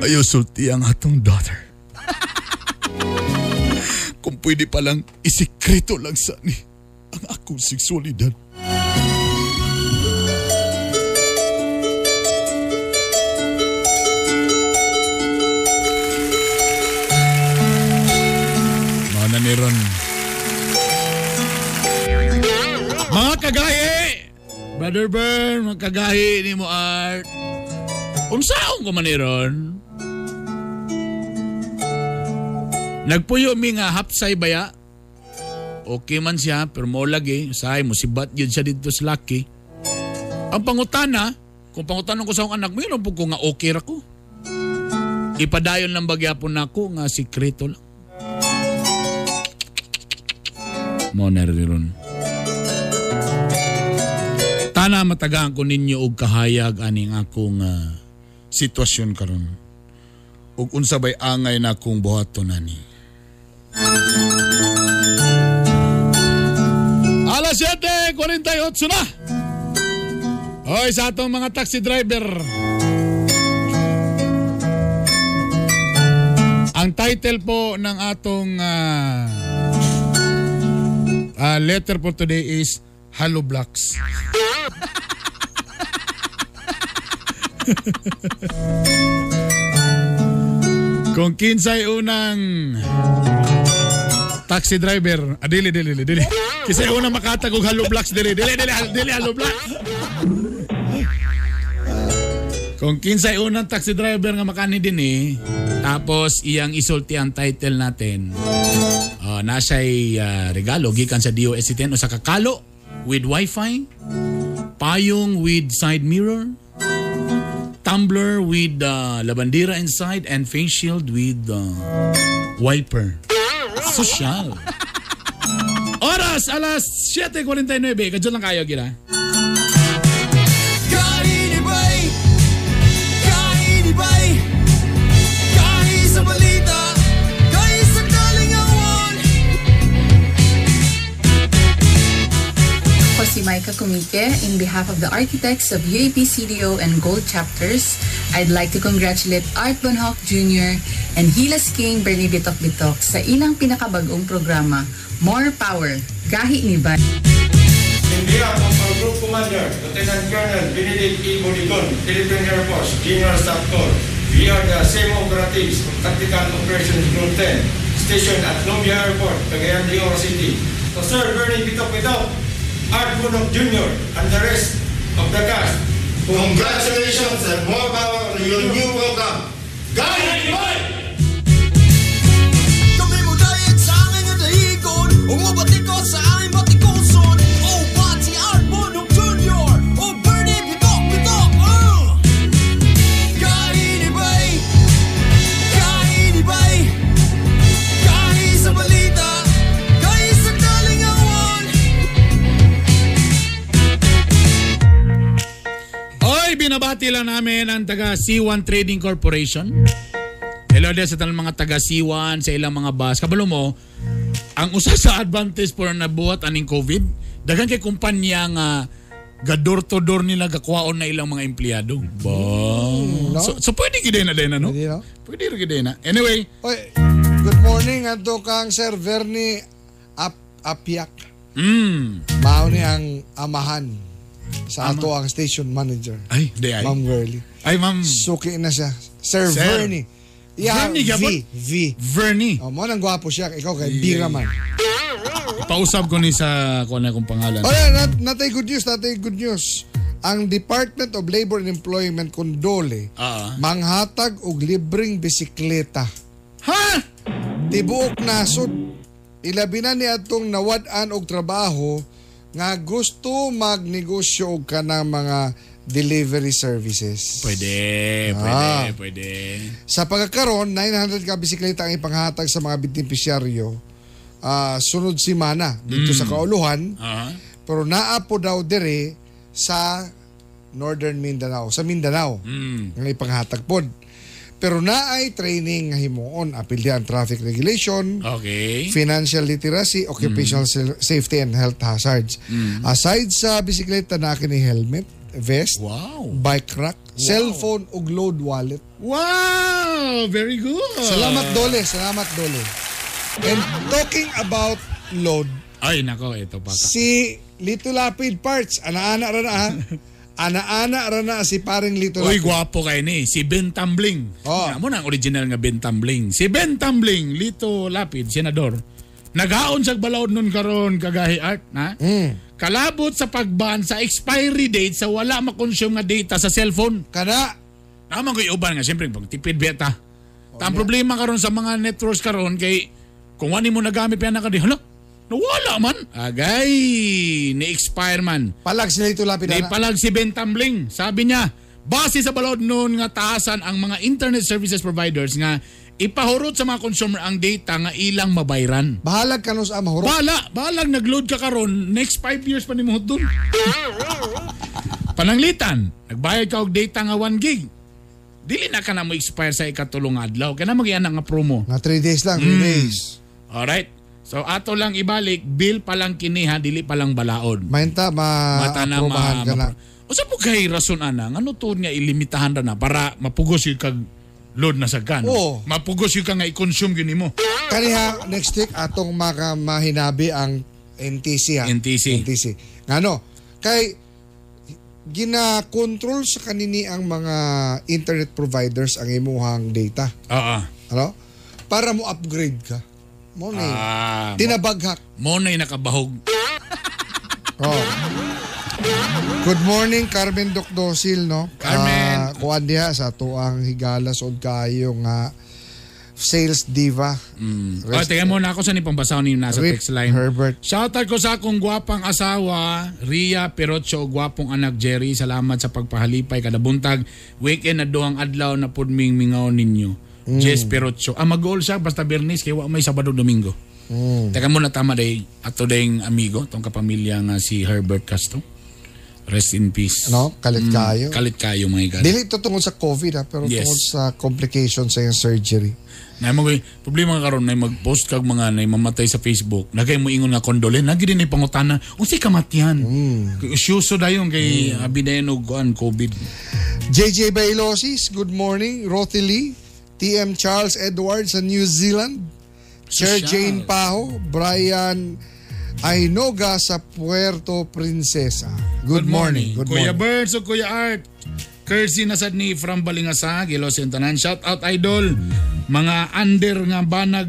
Ayaw sulti ang atong daughter. Kung pwede palang isikreto lang sa ni ang akong seksualidad. Mana ni Ron. Mga kagahi! Brother Bern, mga kagahi ni mo art. Unsaon ko man ni Ron? Nagpuyo mi nga hapsay baya. Okay man siya, pero mo lagi. Say, musibat yun siya dito sa Lucky. Ang pangutana, kung pangutanong ko sa akong anak mo, yun ang po ko nga okay ra ko. Ipadayon lang bagyapon nako nga sikreto lang. Mo na rin. Tana matagaan ko ninyo og kahayag aning akong ah, sitwasyon karon. Ug unsa bay angay na akong buhaton ani. Alas 7.48 na! Hoy, sa atong mga taxi driver. Ang title po ng atong ah, ah, letter for today is Hello Blocks. (laughs) Kung kinsay unang taxi driver, ah, dili, dili, dili, dili. Kinsay unang makatag og Hello Blocks, dili, dili, dili, dili, Hello Blocks. Kung kinsay unang taxi driver nga makani din eh, tapos iyang isulti ang title natin, uh, nasa'y ah, regalo, gikan sa DOST10 o sa kakalo with wifi, payong with side mirror, tumbler with uh, labandira inside, and face shield with uh, wiper. Social. (laughs) Oras, alas 7.49. Kadyo lang kayo, gira. Micah Kumike. In behalf of the architects of UAP CDO and Gold Chapters, I'd like to congratulate Art Bonhoc Jr. and Hilas King Bernie Bitok Bitok sa ilang pinakabagong programa, More Power, Gahi ni Bay. In behalf of our Group Commander, Lieutenant Colonel Benedict E. Bonigon, Philippine Air Force, General Staff Corps, we are the same operatives of Tactical Operations Group 10, stationed at Nubia Airport, Cagayan de Oro City. So Sir Bernie Bitok Bitok, Art Bunok Jr., and the rest of the cast, Congratulations and more power on your new program. Guys, Kami mo dayag sa aming nga dahigon Umabati ko sa binabati lang namin ang taga C1 Trading Corporation. Hello din sa talang mga taga C1, sa ilang mga bus. Kabalo mo, ang usa sa advantage for nabuhat aning COVID, dagan kay kumpanya nga gador to door nila gakwaon na ilang mga empleyado. Ba. no? So, so pwede gid na din ano? Pwede, no? Pwede rin gid na. Anyway, Oy, good morning adto kang Sir Vernie Ap Apyak. mm, Mao ni ang amahan sa ato ang station manager. Ay, di ay. Ma'am Girlie. Ay, ma'am. Suki na siya. Sir, Sir. Vernie. Yeah, Vernie, V. V. Vernie. Oh, mo nang gwapo siya. Ikaw kay Bira man. Pausap ko ni sa kung ano kung pangalan. Oh, yeah, nat natay good news, natay good news. Ang Department of Labor and Employment kondole Ah. manghatag og libreng bisikleta. Ha? Tibuok nasod. Ilabi na ni atong nawad-an og trabaho nga gusto magnegosyo og kanang mga delivery services. Pwede, Ah. pwede, pwede. Sa pagkakaroon, 900 ka bisikleta ang ipanghatag sa mga benepisyaryo ah, sunod simana dito Mm. sa Kauluhan. Ah. Pero naa po daw dire sa Northern Mindanao, sa Mindanao. Mm. Nga ipanghatag pod. Pero naay training nga himuon apil di ang traffic regulation, Okay. financial literacy, occupational sa- safety and health hazards. Mm. Aside sa bisikleta na kini helmet, vest, Wow. bike rack, cellphone ug load wallet. Wow! Very good. Salamat Dole, salamat Dole. And talking about load, Ay, nako, ito pa. si Lito Lapid Parts, ana-ana ra na ha. (laughs) Ana-ana ra na si paring Lito Uy, gwapo kayo ni. Si Ben Tumbling. Oh. Amo na ang original nga Ben Tumbling. Si Ben Tumbling, Lito Lapid, senador. Nagaon sa balaod nun karon kagahi art na. Mm. Kalabot sa pagban sa expiry date sa wala makonsume nga data sa cellphone. Kana. Naman ko uban nga siyempre pag tipid beta. Ta ang problema karon sa mga networks karon kay kung wani mo nagamit pa na ka di hala. Nawala man. Agay, ni-expire man. Palag si Lito Lapid. Di ana. palag si Ben Tumbling. Sabi niya, base sa balod noon nga taasan ang mga internet services providers nga ipahurot sa mga consumer ang data nga ilang mabayran. Bahalag ka sa mahurot. Bahala, bahalag nag-load ka karon next 5 years pa ni mo dun. Pananglitan, nagbayad ka og data nga 1 gig. Dili na ka na mo expire sa ikatulong adlaw. Kaya na magyan nga promo. Nga 3 days lang, 3 Mm. days. Alright. So ato lang ibalik, bill pa lang kiniha, dili pa lang balaod. Mainta ma Mata na ma, ka na. O sa po kay rason ana, ano to nga ilimitahan ra na para mapugos yung kag load na sa gan. Oo. Mapugos yung ka nga i-consume yun mo. Kaniha next week atong maka mahinabi ang NTC ha. NTC. NTC. Ngano? Kay gina-control sa kanini ang mga internet providers ang imuhang data. Oo. Ano? Para mo upgrade ka. Mo ni. Ah, Tinabaghak. mo na nakabahog. Oh. Good morning, Carmen Docdosil, no? Carmen. Ah, kuan diha sa tuang higalas od kayo nga sales diva. Mm. O, tingnan mo na ako sa ni pambasaw ni nasa Rip text line. Herbert. Shoutout ko sa akong gwapang asawa, Ria Perocho, gwapong anak Jerry. Salamat sa pagpahalipay kada buntag. Weekend na doang adlaw na pudming mingaw ninyo. Mm. Jess Perocho. Ah, mag-goal siya basta Bernis kaya wa may Sabado Domingo. Mm. Teka muna tama day ato dayng amigo tong kapamilya nga si Herbert Castro. Rest in peace. No, kalit kayo. Kalit kayo mga God. Dili to tungod sa COVID ha, pero Yes. tungod sa complications sa yung surgery. Na mo problema karon na mag-post kag mga na mamatay sa Facebook. Nagay mo ingon nga condolence, nagi din ni pangutana. Unsay kamatian? Mm. Syuso dayon kay mm. abidayon og kuan COVID. JJ Bailosis, good morning. Rothy Lee, TM Charles Edwards sa New Zealand. Sir. Jane Paho, Brian Ainoga sa Puerto Princesa. Good, morning. Good Kuya morning. Birds o Kuya Art. Courtesy na sad ni from Balingasa, Gilos and Tanan. Shout out idol. Mga under nga banag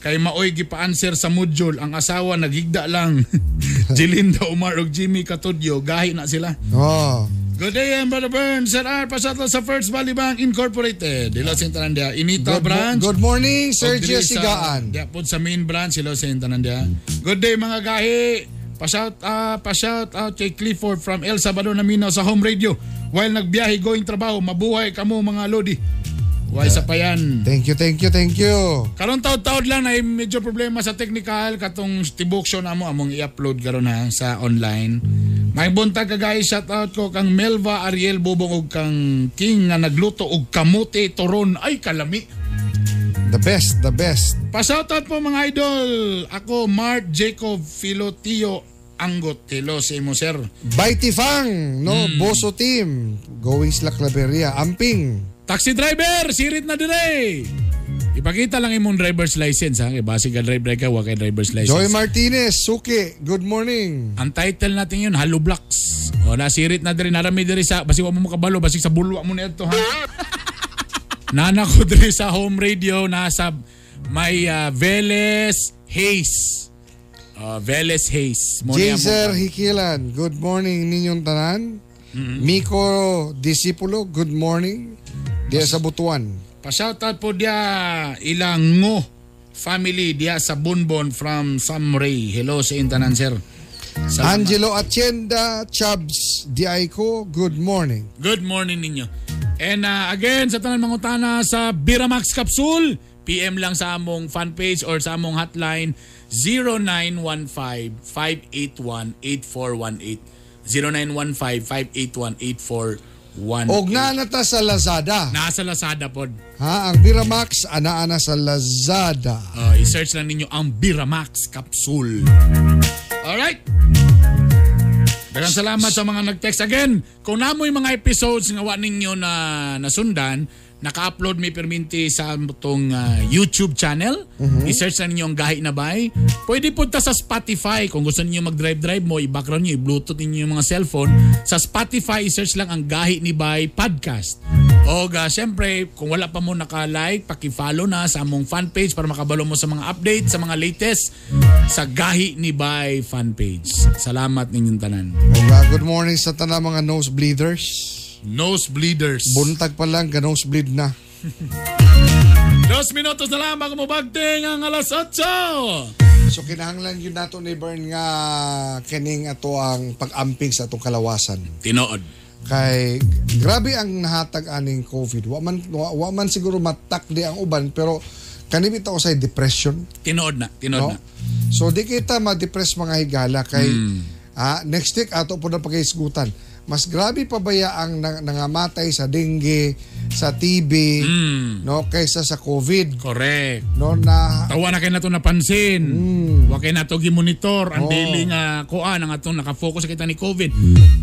kay maoy gipa-answer sa module ang asawa naghigda lang. (laughs) Jilinda Umar ug Jimmy Katudyo gahi na sila. Oh. Good day, Brother Burns. Sir R. Pasatlo sa First Valley Bank Incorporated. Dilo sa Tanandia. Inito Good, branch. good morning, Sergio O dili sa- Sigaan. Diya po sa main branch. Silo sa Tanandia. Good day, mga gahi. Pa-shout, ah, pa-shout out kay Clifford from El Salvador na Mindanao sa home radio. While nagbiyahe going trabaho, mabuhay kamo mga lodi. Why sa pa yan. Thank you, thank you, thank you. Karon taod-taod lang ay medyo problema sa technical katong tibok show na mo among i-upload karon ha sa online. May buntag ka guys, shout out ko kang Melva Ariel Bubong ug kang King nga nagluto og kamote toron ay kalami. The best, the best. Pa-shoutout po mga idol. Ako Mark Jacob Filotio Anggot. Hello sa imo sir. Baiti Fang, no? Hmm. Boso Team, Going Slack Laberia, Amping. Taxi driver, sirit na dire. Ipakita lang imong driver's license ha. Kay ka driver ka, wa kay driver's license. Joy Martinez, Suki, good morning. Ang title natin yun, Halo Blocks. O nasirit na diri narami diri sa basi wa mo makabalo basi sa bulwa mo nito ha. (laughs) Nana ko diri sa home radio nasa may uh, Veles Hayes. Uh, Veles Hayes. Jaser Hikilan, good morning ninyong tanan. Mm-hmm. Miko Disipulo, good morning. Diya sa Butuan. Pa-shoutout po dia ilang ngo family dia sa Bunbon from Samray. Hello sa intanan sir. Salamat. Angelo Atienda, Chubbs Diaiko, good morning. Good morning ninyo. And uh, again, sa tanan mangutana sa Biramax Capsule, PM lang sa among fan page or sa among hotline 0915-581-8418. 0915-581-8418. Og nanata sa Lazada. Nasa Lazada pod. Ha, ang Biramax ana-ana sa Lazada. Uh, i-search lang ninyo ang Biramax Capsule. Alright. Daghang salamat sa mga nag-text. Again, kung namoy mga episodes nga wa ninyo na nasundan, naka-upload may perminti sa itong ah, YouTube channel. Mhm. I-search na ninyo ang Gahi na Bay. Pwede punta sa Spotify. Kung gusto niyo mag-drive-drive mo, i-background niyo, i-bluetooth ninyo yung mga cellphone. Sa Spotify, i-search lang ang Gahi ni Bay Podcast. O ga, syempre, kung wala pa mo naka-like, paki-follow na sa among fan page para makabalo mo sa mga update, sa mga latest sa Gahi ni Bay fan page. Salamat ninyong tanan. Oga, good morning sa tanang mga nosebleeders. Nosebleeders. Buntag pa lang, ka-nosebleed na. (laughs) Dos minutos na lang bago mo bagting ang alas 8. So kinahanglan yun nato ni Bern nga kining ato ang pag-amping sa atong kalawasan. Tinood. Kay grabe ang nahatag aning COVID. Wa man wa, wa man siguro matakdi ang uban pero kanimit ako sa depression. Tinood na, tinood No? na. So di kita ma-depress mga higala kay Hmm. ah, next week ato po na pagkaisgutan. Mas grabe pa ba ang nang- nangamatay sa dengue, sa TB, no kaysa sa COVID. Hmm. Correct. No na Tawa na kayo na ito napansin. Wa kayo na ito gimonitor. Ang Hmm. Oo. daily nga kuan ang atong nakafocus sa kita ni COVID.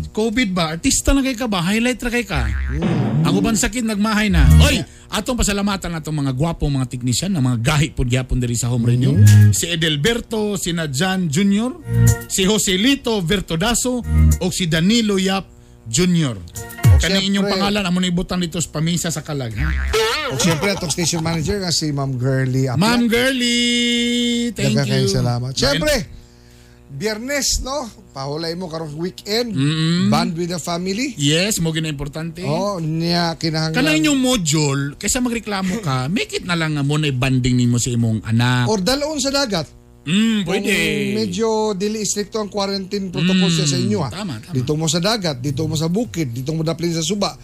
COVID ba? Artista na kay ka ba? Highlight ra kay ka? Hmm. Ang uban sakit nagmahay na. Oy, atong pasalamatan natong mga gwapong mga teknisyan, na mga gahi pod gyapon diri sa home radio. Hmm. Si Edelberto, si Nadjan Jr., si Joselito Vertodaso, o si Danilo Yap Jr. Kani inyong pangalan amo ni butang dito sa pamisa sa kalag. Ha? o siyempre atong station manager nga si Ma'am Girly Apia. Ma'am Girly, thank Daghang you. salamat. Siyempre, Biyernes, no? Pahulay mo karong weekend. Mm-mm. Band with the family. Yes, mo gina importante. Oh, niya kinahanglan. Kana inyong module, kaysa magreklamo ka, (laughs) make it na lang nga mo na banding nimo sa imong anak. Or dalon sa dagat. Mm, pwede. Kung medyo dili stricto ang quarantine protocol Mm, sa inyo ha. tama, tama. Dito mo sa dagat, dito mo sa bukid, dito mo daplin sa suba.